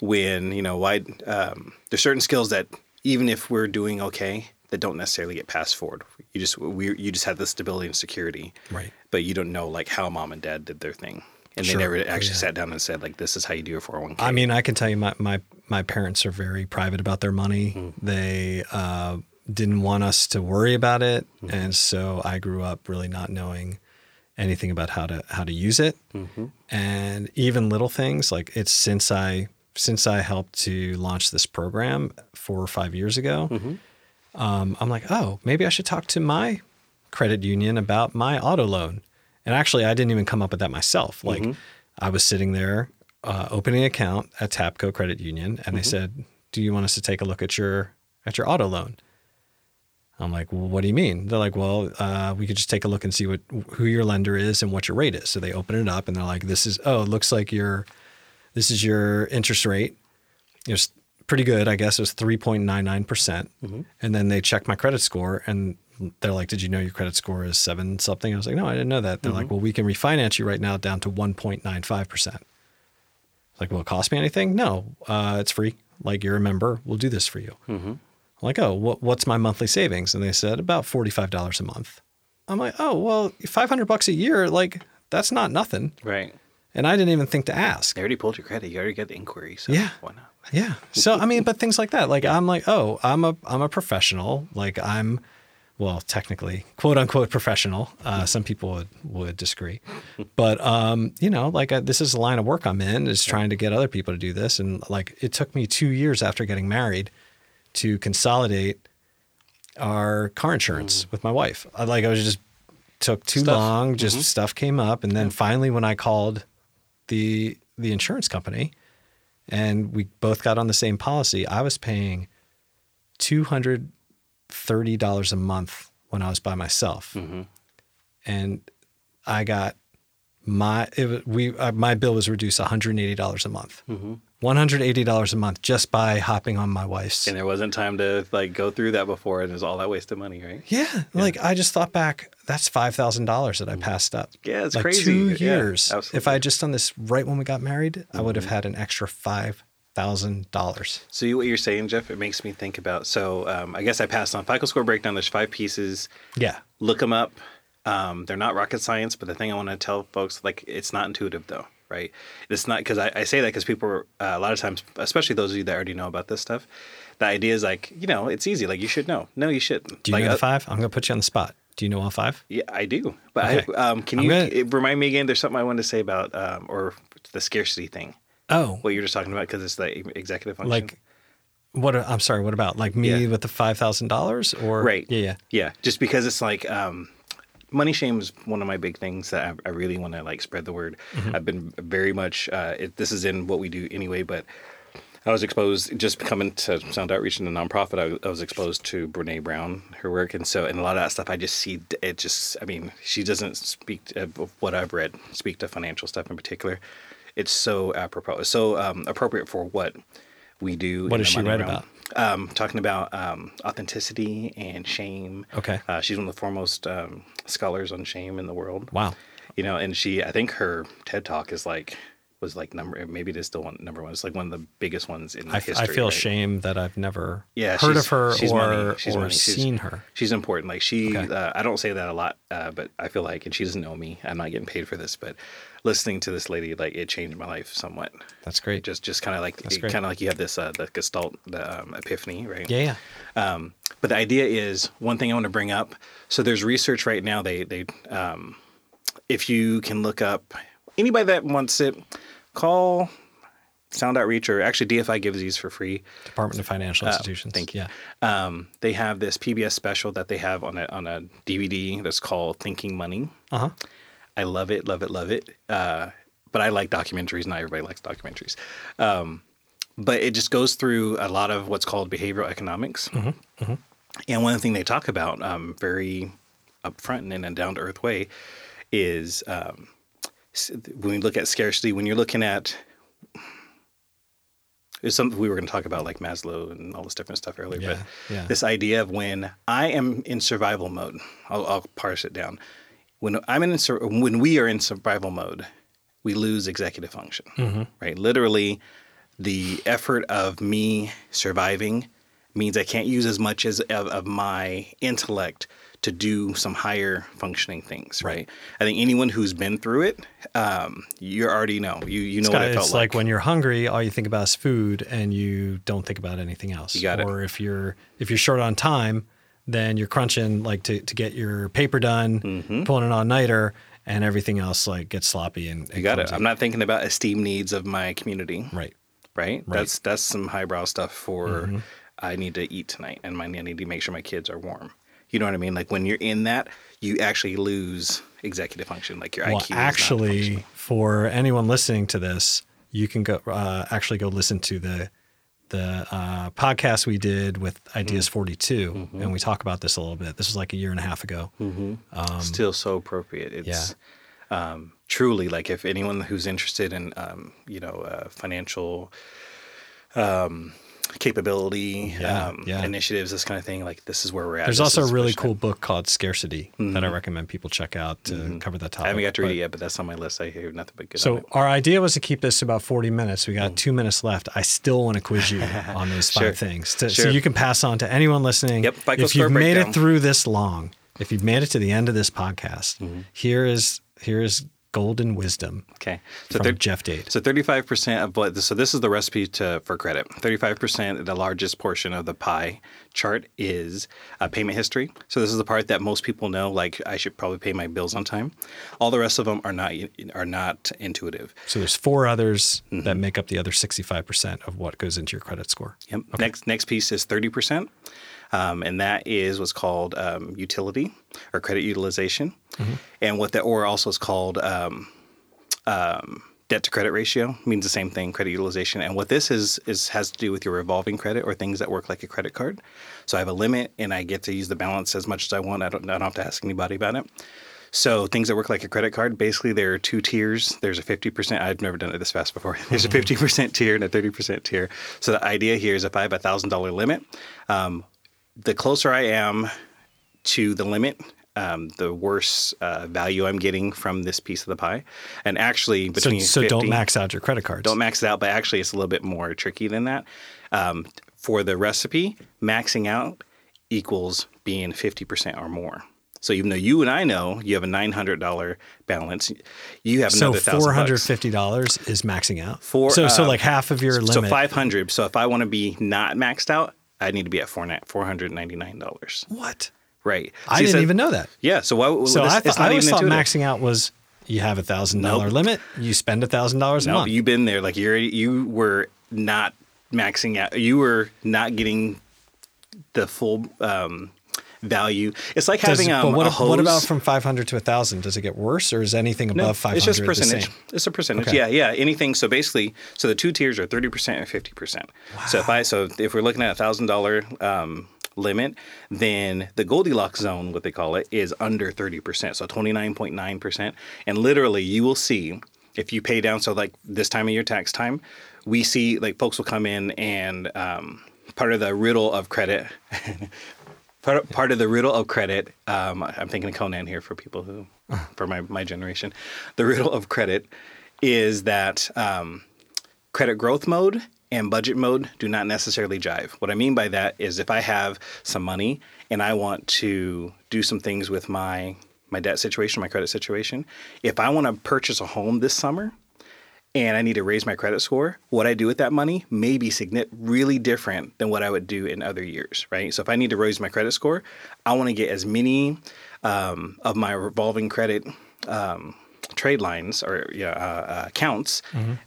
when you know why um, there's certain skills that even if we're doing okay, that don't necessarily get passed forward. You just we you just have the stability and security, Right. But you don't know like how mom and dad did their thing. And Sure. they never Oh, actually yeah. sat down and said like, "This is how you do your 401k." I mean, I can tell you, my my my parents are very private about their money. Mm-hmm. They uh, didn't want us to worry about it, Mm-hmm. and so I grew up really not knowing anything about how to how to use it, Mm-hmm. and even little things like it's since I since I helped to launch this program four or five years ago. Mm-hmm. Um, I'm like, oh, maybe I should talk to my credit union about my auto loan. And actually, I didn't even come up with that myself. Like, I was sitting there uh, opening an account at Tapco Credit Union, and they said, "Do you want us to take a look at your at your auto loan?" I'm like, well, what do you mean? They're like, well, uh, we could just take a look and see what who your lender is and what your rate is. So they open it up and they're like, this is oh, it looks like your this is your interest rate. It's pretty good, I guess. It was 3.99%. percent mm-hmm. And then they check my credit score and they're like, did you know your credit score is seven something? I was like, no, I didn't know that. They're like, mm-hmm. well, we can refinance you right now down to 1.95%. Like, will it cost me anything? No, uh, it's free. Like, you're a member. We'll do this for you. Mm-hmm. I'm like, oh, what, what's my monthly savings? And they said about $45 a month. I'm like, oh, well, 500 bucks a year, like, that's not nothing. Right. And I didn't even think to ask. They already pulled your credit. You already got the inquiry. So Yeah. Why not? Yeah. So I mean, but things like that. Like I'm like, oh, I'm a I'm a professional. Like I'm well, technically, quote unquote professional. Uh, some people would would disagree, but um, you know, like uh this is the line of work I'm in is trying to get other people to do this, and like it took me two years after getting married to consolidate our car insurance with my wife. I, like I was just took too Stuff. long. Just stuff came up, and then finally, when I called the the insurance company, and we both got on the same policy, I was paying two hundred thirty dollars a month when I was by myself, and I got my it, we uh, my bill was reduced one hundred eighty dollars a month. One hundred eighty dollars a month just by hopping on my wife's. And there wasn't time to like go through that before, and it was all that waste of money, right? Yeah, like I just thought back, that's five thousand dollars that I passed up. Yeah, it's like crazy. Two Yeah, years. if. I had just done this right when we got married, I would have had an extra five thousand dollars. So you, what you're saying, Jeff, it makes me think about. So um, I guess I passed on FICO score breakdown. There's five pieces. Yeah, Look them up. Um, they're not rocket science, but the thing I want to tell folks, like, it's not intuitive though, right? It's not because I, I say that because people are, uh, a lot of times, especially those of you that already know about this stuff, the idea is like, you know, it's easy. Like you should know. No, you shouldn't. do you like, know uh, the five? I'm gonna put you on the spot. Do you know all five? Yeah, I do. But Okay. I, um, can I'm you gonna- remind me again? There's something I wanted to say about, um, or the scarcity thing. Oh, What you're just talking about because it's the executive function. like what? I'm sorry. What about like me Yeah. with the five thousand dollars or right Yeah, yeah. yeah just because it's like um money shame is one of my big things that i, I really want to like spread the word Mm-hmm. i've been very much uh it, this is in what we do anyway but I was exposed just coming to Sound Outreach and the nonprofit. I, I was exposed to Brene Brown, her work, and so and a lot of that stuff. I just see it. Just I mean, she doesn't speak of what I've read. Speak to financial stuff in particular. It's so apropos. It's so um, appropriate for what we do. What does she write about? Um, talking about um, authenticity and shame. Okay. Uh, she's one of the foremost um, scholars on shame in the world. Wow. You know, and she, I think her TED talk is like was like number maybe it is still one number one. It's like one of the biggest ones in I, history. I feel right? shame that I've never Yeah, heard of her she's or, money. She's or money. She's- seen her. She's important. Like she, Okay. uh, I don't say that a lot, uh, but I feel like, and she doesn't know me. I'm not getting paid for this, but listening to this lady, like it changed my life somewhat. That's great. Just, just kind of like, kind of like you have this, uh, the Gestalt, the um, epiphany, right? yeah, yeah. Um, but the idea is one thing I want to bring up. So there's research right now. They they um, if you can look up anybody that wants it, call Sound Outreach or actually DFI gives these for free. Department of Financial Institutions. Uh, thank you. Yeah. Um, they have this PBS special that they have on a on a DVD that's called Thinking Money. Uh huh. I love it, love it, love it. Uh, but I like documentaries. Not everybody likes documentaries. Um, but it just goes through a lot of what's called behavioral economics. Mm hmm. And one thing they talk about um, very upfront and in a down to earth way is um, when we look at scarcity, when you're looking at it's something we were going to talk about like Maslow and all this different stuff earlier, Yeah, but yeah. this idea of when I am in survival mode, I'll, I'll parse it down. When I'm in when we are in survival mode, we lose executive function, Mm-hmm. right? Literally, the effort of me surviving means I can't use as much as of, of my intellect to do some higher functioning things, right? I think anyone who's been through it, um, you already know. You you know It's, what kinda- it felt it's like. when you're hungry, all you think about is food, and you don't think about anything else. You got it. or if you're if you're short on time, then you're crunching like to, to get your paper done, pulling an all nighter, and everything else like gets sloppy and, and You got it. I'm not thinking about esteem needs of my community. right. right? That's that's some highbrow stuff for Mm-hmm. I need to eat tonight and my, I need to make sure my kids are warm. You know what I mean? Like when you're in that, you actually lose executive function. Like your Well, IQ. actually, for anyone listening to this, you can go uh, actually go listen to the the uh, podcast we did with Ideas Mm. 42, Mm-hmm. and we talk about this a little bit. This was like a year and a half ago. Still so appropriate. It's um, truly like if anyone who's interested in um, you know uh, financial um, capability Yeah, um, yeah. initiatives, this kind of thing. Like this is where we're at. There's This also a really cool book called Scarcity that I recommend people check out to cover that topic. Mm-hmm. I haven't got to read But- it yet, but that's on my list. I hear nothing but good. So our idea was to keep this about 40 minutes. We got two minutes left. I still want to quiz you on these five Mm. Sure. things to, so you can pass on to anyone listening. Yep, if you've made breakdown. it through this long, if you've made it to the end of this podcast, Mm-hmm. here is here is golden wisdom okay, from thir- Jeff Dade. So thirty-five percent of what? So this is the recipe to for credit. Thirty-five percent, the largest portion of the pie chart is uh, payment history. So this is the part that most people know. Like I should probably pay my bills on time. All the rest of them are not are not intuitive. So there's four others Mm-hmm. that make up the other 65% of what goes into your credit score. Yep. Next next piece is thirty percent, um, and that is what's called um, utility or credit utilization, and what that or also is called um, um, debt to credit ratio means the same thing, credit utilization. And what this is is has to do with your revolving credit or things that work like a credit card. So I have a limit, and I get to use the balance as much as I want. I don't I don't have to ask anybody about it. So things that work like a credit card, basically there are two tiers. There's a 50%. I've never done it this fast before. There's a 50% tier and a 30% tier. So the idea here is if I have a thousand dollar limit, um, the closer I am to the limit, um, the worse uh, value I'm getting from this piece of the pie. And actually, So, between so 50, don't max out your credit cards. don't max it out, but actually it's a little bit more tricky than that. Um, for the recipe, maxing out equals being 50% or more. So even though you and I know you have a $900 balance, you have so another thousand bucks. $450 is maxing out. For, so, so um, like half of your limit. So 500. So if I want to be not maxed out, I need to be at four $499. what? Right. I didn't so- even know that. Yeah. So why? So this, I, not I always even thought intuitive. maxing out was you have a thousand dollar limit, you spend a thousand dollars a No, month. you've been there. Like you're you were not maxing out. You were not getting the full um, value. It's like Does- having um, but what, a hose. what about from five hundred to a thousand? Does it get worse, or is anything above No, above five it's hundred just percentage. It's a percentage. Okay. Yeah, yeah. Anything. So basically, so the two tiers are thirty percent and fifty percent. Wow. So if I so if we're looking at a thousand dollar um, limit, then the Goldilocks zone, what they call it, is under thirty percent. So twenty nine point nine percent. And literally, you will see if you pay down. So like this time of your tax time, we see like folks will come in and um, part of the riddle of credit. Part, part of the riddle of credit, um, I'm thinking of Conan here for people who, for my, my generation. The riddle of credit is that um, credit growth mode and budget mode do not necessarily jive. What I mean by that is if I have some money and I want to do some things with my my debt situation, my credit situation, if I want to purchase a home this summer, and I need to raise my credit score, what I do with that money may be really different than what I would do in other years, right? So if I need to raise my credit score, I want to get as many um, of my revolving credit um, trade lines or yeah, uh, uh, accounts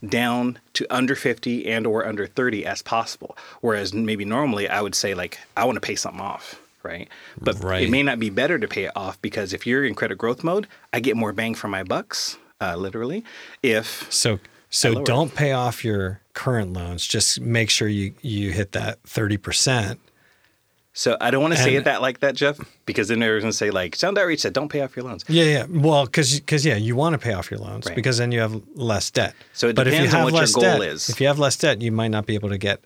down to under 50 and or under 30 as possible. Whereas maybe normally I would say like, I want to pay something off. Right. But Right. it may not be better to pay it off because if you're in credit growth mode, I get more bang for my bucks, uh, literally. If So so don't pay off your current loans. Just make sure you you hit that thirty percent. So I don't want to say it that like that, Jeff, because then they're going to say like Sound Outreach said, don't pay off your loans. Yeah, yeah. Well, because because yeah, you want to pay off your loans Right. because then you have less debt. So it but if you depends on have what your less goal debt, is. If you have less debt, you might not be able to get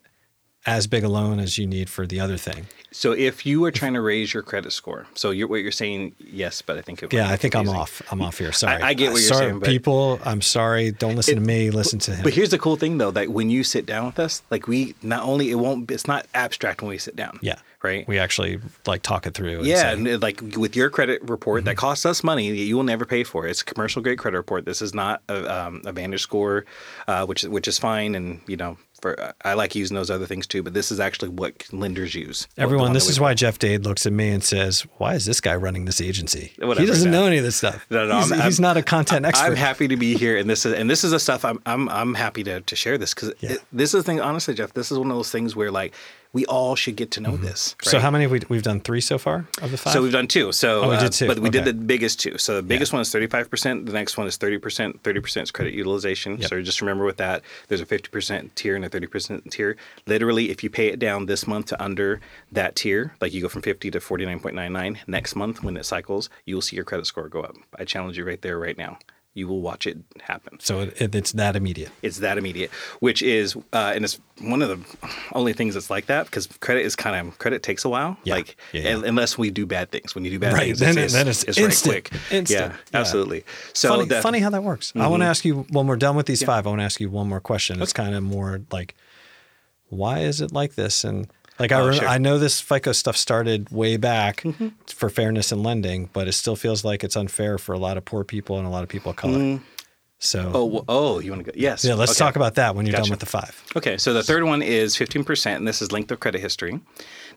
as big a loan as you need for the other thing. So if you are trying to raise your credit score, so you're, what you're saying, yes, but I think it Yeah, I think I'm off. I'm off here. Sorry. I get what you're sorry, saying, but- people. I'm sorry. Don't listen to me. Listen to him. But here's the cool thing though, that when you sit down with us, like we not only it won't it's not abstract when we sit down. yeah. Right. We actually like talk it through. and yeah, say- and like with your credit report Mm-hmm. that costs us money that you will never pay for. It's a commercial grade credit report. This is not a, um, a Vantage score, uh, which is which is fine, and you know, for I like using those other things too. But this is actually what lenders use. Everyone, one this is why Jeff Dade looks at me and says, "Why is this guy running this agency? Whatever, he doesn't Dad. know any of this stuff. No, no, he's, I'm- he's I'm- not a content expert." I'm happy to be here, and this is and this is the stuff I'm I'm I'm happy to to share this because Yeah. this is the thing. Honestly, Jeff, this is one of those things where like we all should get to know this. Mm-hmm. So right? how many have we we've done three so far of the five? So we've done two. So Oh, we uh, did two. but we did the biggest two. So the biggest one is thirty five percent. The next one is thirty percent. Thirty percent is credit utilization. Yep. So just remember with that, there's a fifty percent tier and a thirty percent tier. Literally, if you pay it down this month to under that tier, like you go from fifty to forty nine point nine nine, next month when it cycles, you will see your credit score go up. I challenge you right there, right now. You will watch it happen. so it, it, it's that immediate. It's that immediate, which is, uh, and it's one of the only things that's like that because credit is kind of credit takes a while. Yeah. Like Yeah, yeah. un- unless we do bad things. When you do bad Right, things, then it's, it- then it's, it's instant, right quick. instant. Yeah, absolutely. So funny, that, funny how that works. I Mm-hmm. want to ask you when we're done with these five. I want to ask you one more question. It's kind of more like, why is it like this? And like I, Oh, rem- sure. I know this FICO stuff started way back Mm-hmm. for fairness in lending, but it still feels like it's unfair for a lot of poor people and a lot of people of color. So Oh, oh, you want to go? Yes. yeah, let's Okay. talk about that when you're done with the five. Okay, so the third one is 15%, and this is length of credit history.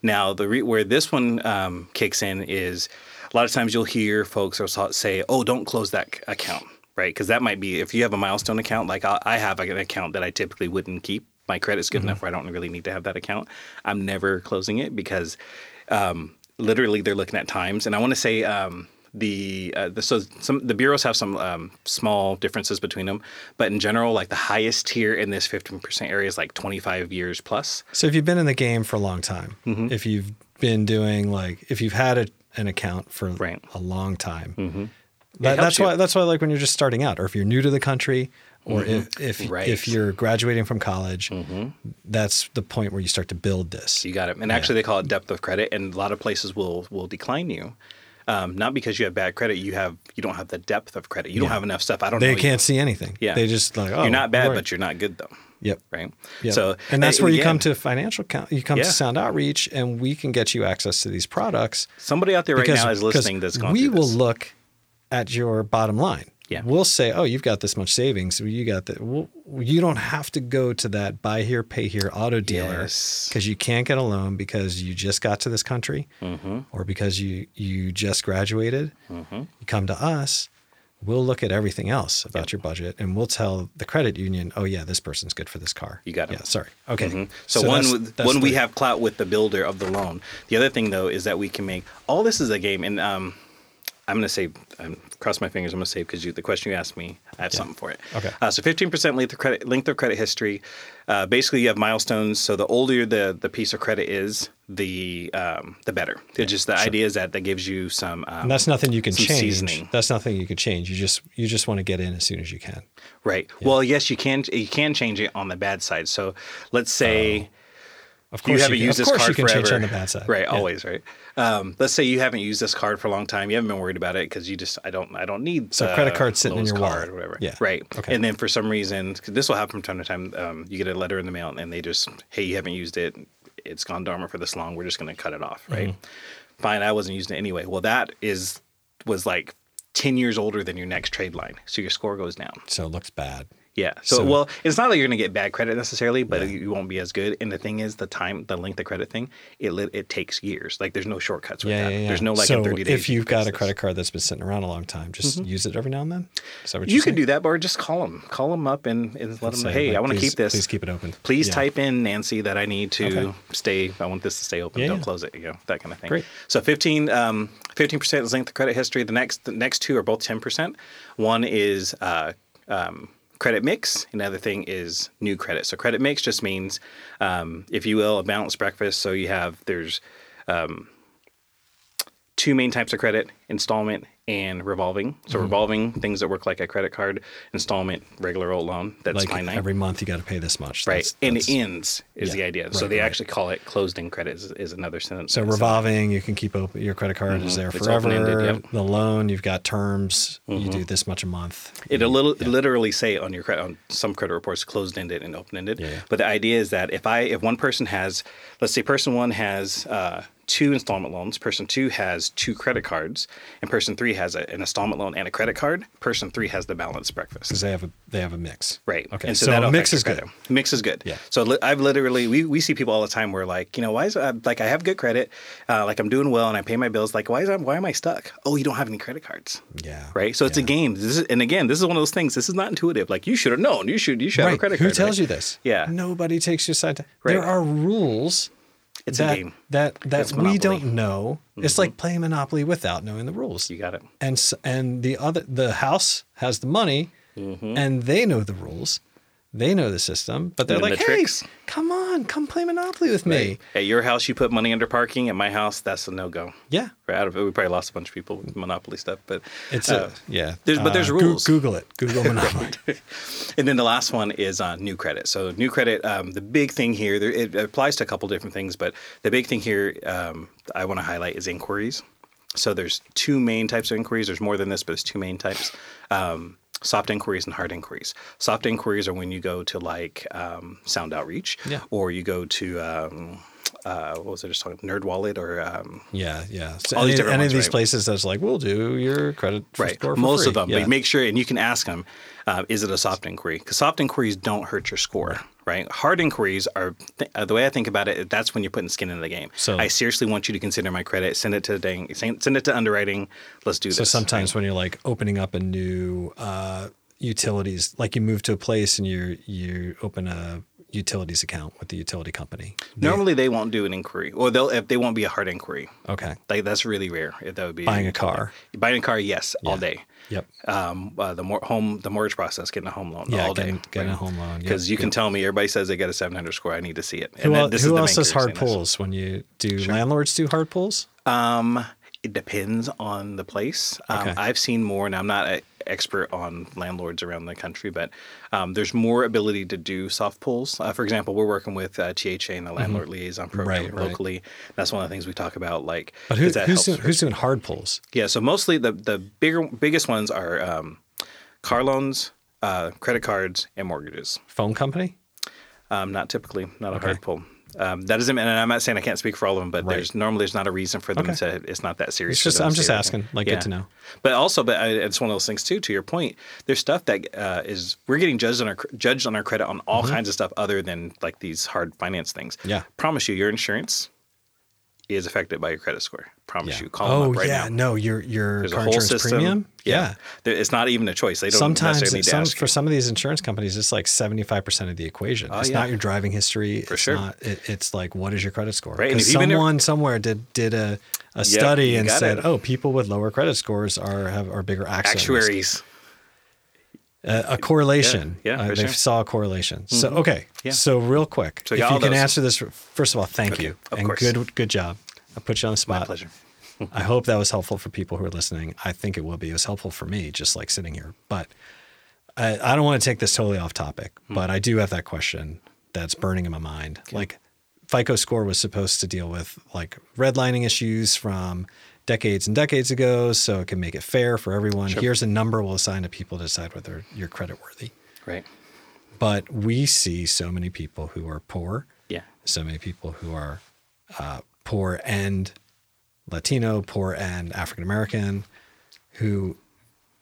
Now, the re- where this one um, kicks in is a lot of times you'll hear folks or say, "Oh, don't close that account," right? Because that might be if you have a milestone account. Like I, I have an account that I typically wouldn't keep. My credit's good enough where I don't really need to have that account. I'm never closing it because um, literally they're looking at times, and I want to say. Um, the, uh, the so some the bureaus have some um, small differences between them, but in general, like the highest tier in this 15% area is like 25 years plus. So if you've been in the game for a long time, Mm-hmm. if you've been doing like if you've had a, an account for Right. Mm-hmm. a long time, It that, that's you. why that's why like when you're just starting out, or if you're new to the country, or if if, Mm-hmm. Right. Mm-hmm. if you're graduating from college, that's the point where you start to build this. You got it. And actually, they call it depth of credit, and a lot of places will will decline you. Um, not because you have bad credit, you have you don't have the depth of credit. You don't have enough stuff. I don't. They know can't see anything. Yeah. they just like oh, you're not bad, right. but you're not good though. yep. Right. Yep. So and that's where you come to financial count. You come Yeah. to Sound Outreach, and we can get you access to these products. somebody out there right because, now is listening. That's gone we will look at your bottom line. Yeah. We'll say, oh, you've got this much savings. You got that. Well, you don't have to go to that buy here, pay here auto dealer Yes. because you can't get a loan because you just got to this country Mm-hmm. or because you you just graduated. You come to us. We'll look at everything else about your budget, and we'll tell the credit union, "Oh yeah, this person's good for this car." You got it. Yeah, sorry. Okay. Mhm. So, one, that's- with- that's one we have clout with the builder of the loan. The other thing though is that we can make all this is a game, and um, I'm going to say, um, cross my fingers. I'm going to say because the question you asked me, I have something for it. Okay. Uh, so 15% length of credit, length of credit history. Uh, basically, you have milestones. So the older the the piece of credit is, the um, the better. It's just the idea is that that gives you some. Um, And that's nothing you can change. seasoning. That's nothing you can change. You just you just want to get in as soon as you can. Right. Well, yes, you can. You can change it on the bad side. So let's say. Of course, you haven't can, used this card you forever. on the bad side. right? Yeah. Always, right? Um, let's say you haven't used this card for a long time. You haven't been worried about it because you just, I don't, I don't need. So credit card sitting in your card wallet. or whatever. Yeah. Right. Okay. And then for some reason, 'cause this will happen from time to time. Um, you get a letter in the mail and they just, hey, you haven't used it. It's gone dormant for this long. We're just going to cut it off. Right. Mm-hmm. Fine. I wasn't using it anyway. Well, that is was like ten years older than your next trade line, so your score goes down. So it looks bad. Yeah. So, So- well, it's not like you're going to get bad credit necessarily, but you won't be as good. And the thing is, the time, the length of credit thing, it it takes years. Like there's no shortcuts with Yeah, that. yeah, yeah. There's no like so in 30 days. if you you've got a credit card that's been sitting around a long time, just use it every now and then. Is that what you can do that, or just call them, call them up and, and let them know, Say, hey, like, I want to keep this. Please keep it open. Please Yeah. type in Nancy that I need to Okay. stay. I want this to stay open. Yeah, Don't yeah. close it. You know that kind of thing. Great. So 15 um, 15% is length of credit history. The next the next two are both 10%. One is uh, um, credit mix. Another thing is new credit. So credit mix just means, um, if you will, a balanced breakfast. So you have there's um, two main types of credit: installment and revolving. So Mm-hmm. revolving things that work like a credit card. Installment, regular old loan. That's Like finite. every month you got to pay this much. Right, That's- and that's- it ends is yeah, the idea. so they right. actually call it closed-end credit is, is another sentence. So revolving, you can keep open. Your credit card is there Mm-hmm. Forever. yep. Mm-hmm. The loan, you've got terms. You do this much a month. It'll little, literally say on your credit on some credit reports closed-ended and open-ended. Yeah, yeah. But the idea is that if I if one person has, let's say person one has uh, two installment loans, person two has two credit cards, and person three has a, an installment loan and a credit card, person three has the balanced breakfast. because they have a they have a mix. Right. Okay. And so, so, that'll a mix is your good. credit. Mix is good. Yeah. So li- I've literally we, we see people all the time where like you know why is uh, like I have good credit, uh, like I'm doing well and I pay my bills. Like why is I, why am I stuck? Oh, you don't have any credit cards. Yeah. Right. So it's a game. This is, and again, this is one of those things. This is not intuitive. Like you should have known. You should you should have a Right. credit Who card. tells right? you this? Yeah. Nobody takes you side. To, Right. There are rules It's a game. that that we don't know. It's like playing Monopoly without knowing the rules. You got it. and s- and the other the house has the money Mm-hmm. and they know the rules they know the system but they're like the hey tricks." come on come play monopoly with me At your house, you put money under parking. At my house, that's a no go. yeah Right out of it, we probably lost a bunch of people with Monopoly stuff, but it's uh, a yeah there's- but there's Uh, rules. google it google monopoly And then the last one is uh, new credit. So new credit, um, the big thing here, there, it applies to a couple different things, but the big thing here um, I want to highlight is inquiries. So there's two main types of inquiries. There's more than this, but there's two main types. Um, soft inquiries and hard inquiries. Soft inquiries are when you go to like um, Sound Outreach, Yeah. or you go to um, uh, what was I just talking? Nerd Wallet, or um, yeah yeah so All these any, different any ones, of these right? places that's like we'll do your credit right score for most free. of them yeah. but make sure and you can ask them uh, is it a soft inquiry because soft inquiries don't hurt your score right, hard inquiries are th- uh, the way i think about it that's when you're putting skin in the game. So- i seriously want you to consider my credit. Send it to dang, send send it to underwriting. Let's do so this. So sometimes when you're like opening up a new uh, utilities like you move to a place and you you open a utilities account with the utility company normally they won't do an inquiry or they'll if they won't be a hard inquiry okay like that's really rare if that would be Buying a car. buying a car yes all day yep um, uh, the mor- home the mortgage process, getting a home loan Yeah, all day, getting- getting a home loan. Yep, Because you can yep. tell me everybody says they got a 700 score. I need to see it. Who, this who else does hard saying this. pulls when you do landlords do hard pulls? Um, it depends on the place. Um, Okay. I've seen more, and I'm not an expert on landlords around the country, but um, there's more ability to do soft pulls. Uh, for example, we're working with uh, THA and the Landlord Liaison Program Mm-hmm. Right, right. locally. That's one of the things we talk about. Like, But who, who's doing, who's doing hard pulls? yeah, so mostly the the bigger biggest ones are um, car loans, uh, credit cards, and mortgages. Phone company? Um, not typically, not a Okay. hard pull. Um, that doesn't, mean, and I'm not saying I can't speak for all of them, but Right. there's normally there's not a reason for them Okay. to. It's not that serious. It's just I'm just asking. Like good to know. But also, but I, it's one of those things too. To your point, there's stuff that uh, is we're getting judged on our judged on our credit on all kinds of stuff other than like these hard finance things. Mm-hmm. Yeah. promise you, your insurance is affected by your credit score. Promise Yeah. you. Call oh them up right now. yeah, now. no, your your There's car insurance system. premium. Yeah. There- it's not even a choice. They don't Sometimes necessarily to some, ask for some of these insurance companies, it's like 75% of the equation. Oh, it's yeah. not your driving history. For it's sure. Not, it, it's like, what is your credit score? Right, and Because if even someone somewhere did did a, a study you and said, it. oh, people with lower credit scores are have are bigger accident risk. Actuaries. Uh, a correlation. Yeah, yeah, Uh, they sure. Mm-hmm. saw a correlation. So okay. Yeah. So real quick, So if you got you all can those. answer this, first of all, thank Okay, you of and course. good good job. I put you on the spot. My pleasure. I hope that was helpful for people who are listening. I think it will be. It was helpful for me, just like sitting here. But I, I don't want to take this totally off topic, Hmm. but I do have that question that's burning in my mind. Like FICO score was supposed to deal with like redlining issues from decades and decades ago, so it can make it fair for everyone. Here's a number we'll assign to people to decide whether you're credit worthy. Right. But we see so many people who are poor, Yeah. so many people who are uh, poor and Latino, poor and African American, who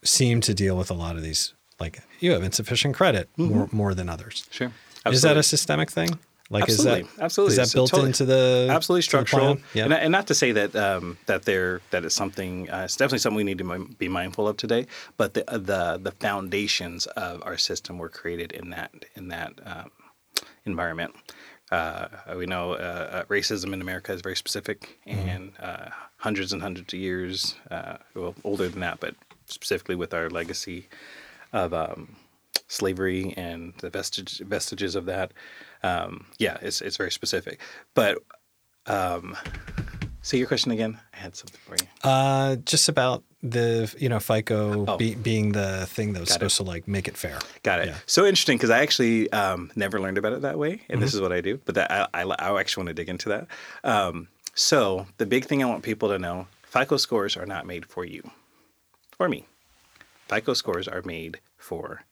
seem to deal with a lot of these. Like you have insufficient credit more more than others. Sure. Is that a systemic thing? Like absolutely, is that absolutely. is that built totally- into the absolutely to the structural? Yeah. and, and not to say that um, that they're that it's something. Uh, it's definitely something we need to be mindful of today. But the the the foundations of our system were created in that in that um, environment. Uh, we know uh, uh, racism in America is very specific, Mm-hmm. and uh, hundreds and hundreds of years, uh, well, older than that, but specifically with our legacy of um, slavery and the vestige, vestiges of that. Um, yeah, it's it's very specific. But um, say your question again. I had something for you. uh, just about the you know FICO Oh. be, being the thing that was Got it. supposed to like make it fair. Got it. Yeah. So interesting because I actually um, never learned about it that way, and Mm-hmm. this is what I do. But that I, I, I actually want to dig into that. Um, so the big thing I want people to know: FICO scores are not made for you or me. FICO scores are made for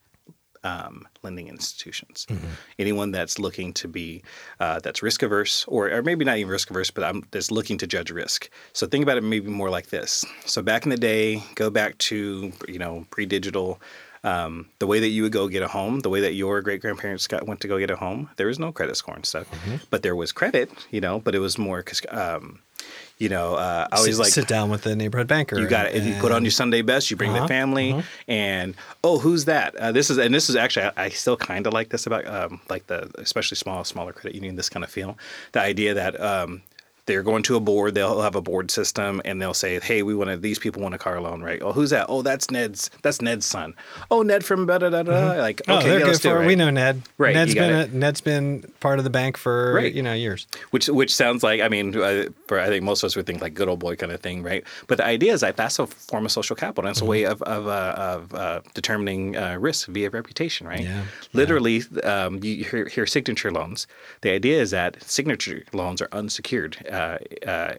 um, lending institutions. Mm-hmm. Anyone that's looking to be uh, that's risk averse, or, or maybe not even risk averse, but I'm that's looking to judge risk. So think about it maybe more like this. So back in the day, go back to you know pre-digital. Um, the way that you would go get a home, the way that your great grandparents got went to go get a home, there was no credit score and stuff, but there was credit, you know. But it was more because um, you know, uh, I always sit, like sit down with the neighborhood banker. you got it. You put on your Sunday best. You bring Uh-huh, the family, and oh, who's that? Uh, this is and this is actually I, I still kind of like this about um, like the especially small smaller credit union. This kind of feel the idea that. Um, they're going to a board. They'll have a board system, and they'll say, "Hey, we want to. These people want a car loan, right? Oh, who's that? Oh, that's Ned's. That's Ned's son. Oh, Ned from da da da da. Like, Oh, okay, they're yeah, good do it, right? We know Ned. Right, Ned's been a, Ned's been part of the bank for Right. you know years. which which sounds like I mean, uh, for I think most of us would think like good old boy kind of thing, right? But the idea is that that's a form of social capital. And it's a way of of, uh, of uh, determining uh, risk via reputation, right? Yeah, Literally, um, you hear, hear signature loans. The idea is that signature loans are unsecured. Uh, uh,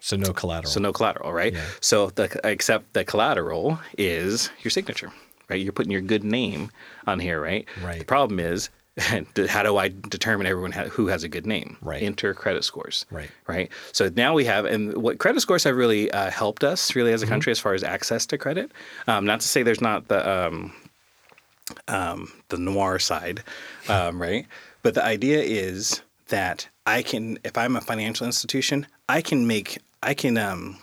So no collateral. so no collateral, right? Yeah. So the except the collateral is your signature, right? You're putting your good name on here, right? Right. The problem is, how do I determine everyone ha- who has a good name? Right. Enter credit scores. Right. Right. So now we have, and what credit scores have really uh, helped us, really as a Mm-hmm. country, as far as access to credit. Um, not to say there's not the um, um, the noir side, um, right? But the idea is that I can, if I'm a financial institution, I can make, I can um,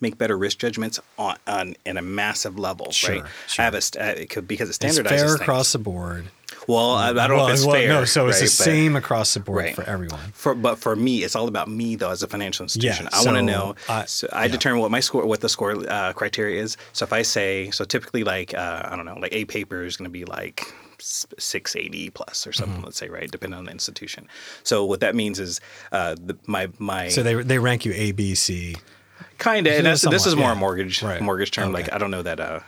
make better risk judgments on, on in a massive level, Sure, right? sure. I have a, st- uh, it could because it it's standardizes fair things. across the board. Well, I, I don't know if it's well, fair. No, so it's right? the But- same across the board Right. for everyone. For, but for me, it's all about me though as a financial institution. Yeah, I want to know. I- so I yeah. determine what my score, what the score uh, criteria is. So if I say, so typically like uh, I don't know, like a paper is going to be like six eighty plus or Mm-hmm. something. Let's say right, depending on the institution. So what that means is uh, the, my my So they they rank you A, B, C. kind of. And that's, this is more yeah. a mortgage Right. mortgage term. Like I don't know that. Uh,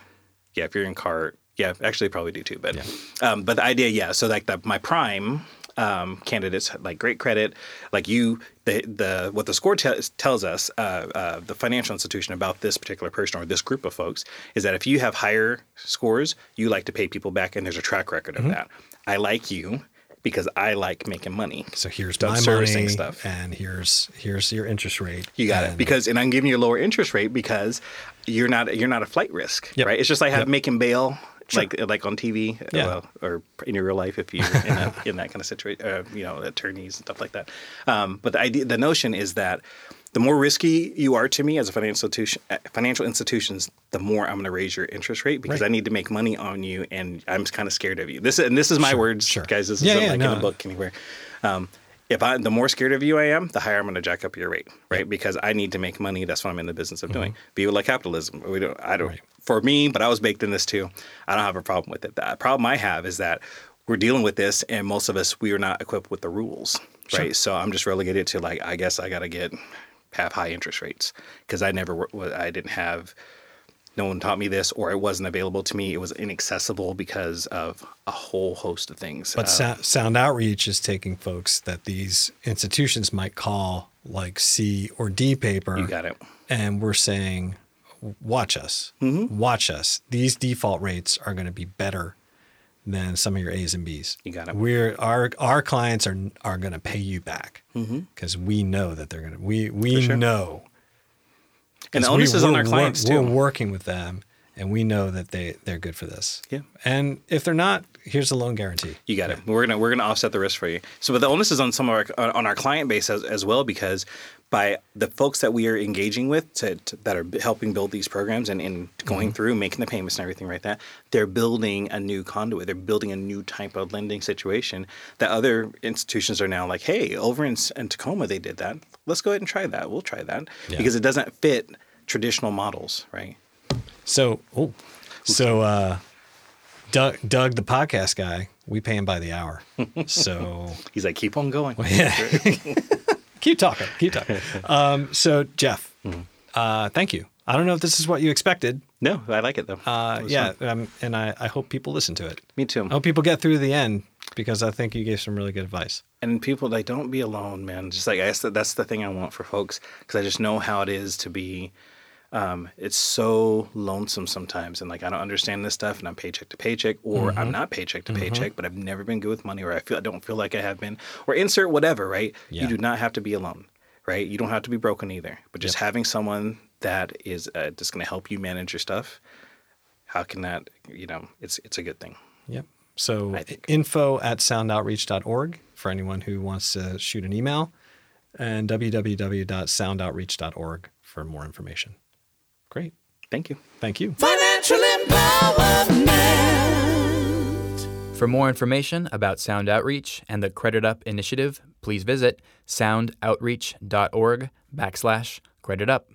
yeah, if you're in car, yeah, actually probably do too. But um, but the idea, yeah. So like the my prime um, candidates like great credit, like you, the the what the score te- tells us, uh, uh, the financial institution about this particular person or this group of folks is that if you have higher scores, you like to pay people back, and there's a track record Mm-hmm. of that. I like you because I like making money. So here's Done my servicing money, stuff. and here's here's your interest rate. You got it because, and I'm giving you a lower interest rate because you're not you're not a flight risk, Yep. right? It's just like Yep. have making bail, like like on TV, Yeah. well, or in your real life if you're in, a, in that kind of situation, uh, you know, attorneys and stuff like that. Um, but the idea, the notion is that the more risky you are to me as a financial institution, uh, financial institutions, the more I'm going to raise your interest rate because Right. I need to make money on you, and I'm kind of scared of you. This and this is my words, sure. guys. This Yeah, isn't yeah, like in no. a book anywhere. Um, if I, the more scared of you I am, the higher I'm going to jack up your rate, right? Because I need to make money. That's what I'm in the business of doing. Be it like capitalism. We don't. I don't. Mm-hmm. Right. For me, but I was baked in this too. I don't have a problem with it. The problem I have is that we're dealing with this, and most of us we are not equipped with the rules, right? So I'm just relegated to like I guess I got to get have high interest rates because I never I didn't have no one taught me this or it wasn't available to me it was inaccessible because of a whole host of things But Uh, sound outreach is taking folks that these institutions might call like C or D paper. you got it And we're saying, watch us, Mm-hmm. watch us. These default rates are going to be better than some of your A's and B's. You got it. We're our our clients are are going to pay you back because we know that they're going to. We we Mm-hmm. sure. know. and the onus we- is on we're our clients We're too working with them, and we know that they they're good for this. Yeah. And if they're not, here's a loan guarantee. You got it. We're gonna we're gonna offset the risk for you. So, but the onus is on some of our on our client base as, as well because by the folks that we are engaging with to, to, that are helping build these programs and, and going through making the payments and everything like that, they're building a new conduit. They're building a new type of lending situation that other institutions are now like, hey, over in, in Tacoma they did that. Let's go ahead and try that. We'll try that Yeah. because it doesn't fit traditional models, right? So, oh, so uh, Doug, Doug, the podcast guy, we pay him by the hour. So He's like, keep on going. yeah, keep talking, keep talking. Um, so Jeff, uh, thank you. I don't know if this is what you expected. No, I like it though. Uh, It yeah, um, and I, I hope people listen to it. me too. I hope people get through the end because I think you gave some really good advice. and people like don't be alone man just like I guess that that's the thing i want for folks because i just know how it is to be um, it's so lonesome sometimes and like i don't understand this stuff and i'm paycheck to paycheck or Mm-hmm. i'm not paycheck to paycheck but i've never been good with money or i feel i don't feel like i have been or insert whatever right Yeah. you do not have to be alone right you don't have to be broken either but just having someone that is uh, just going to help you manage your stuff how can that you know it's it's a good thing Yep. So info at soundoutreach.org for anyone who wants to shoot an email. and www.soundoutreach.org for more information. Great. Thank you. Thank you. Financial empowerment. For more information about Sound Outreach and the Credit Up initiative, please visit soundoutreach.org backslash credit up.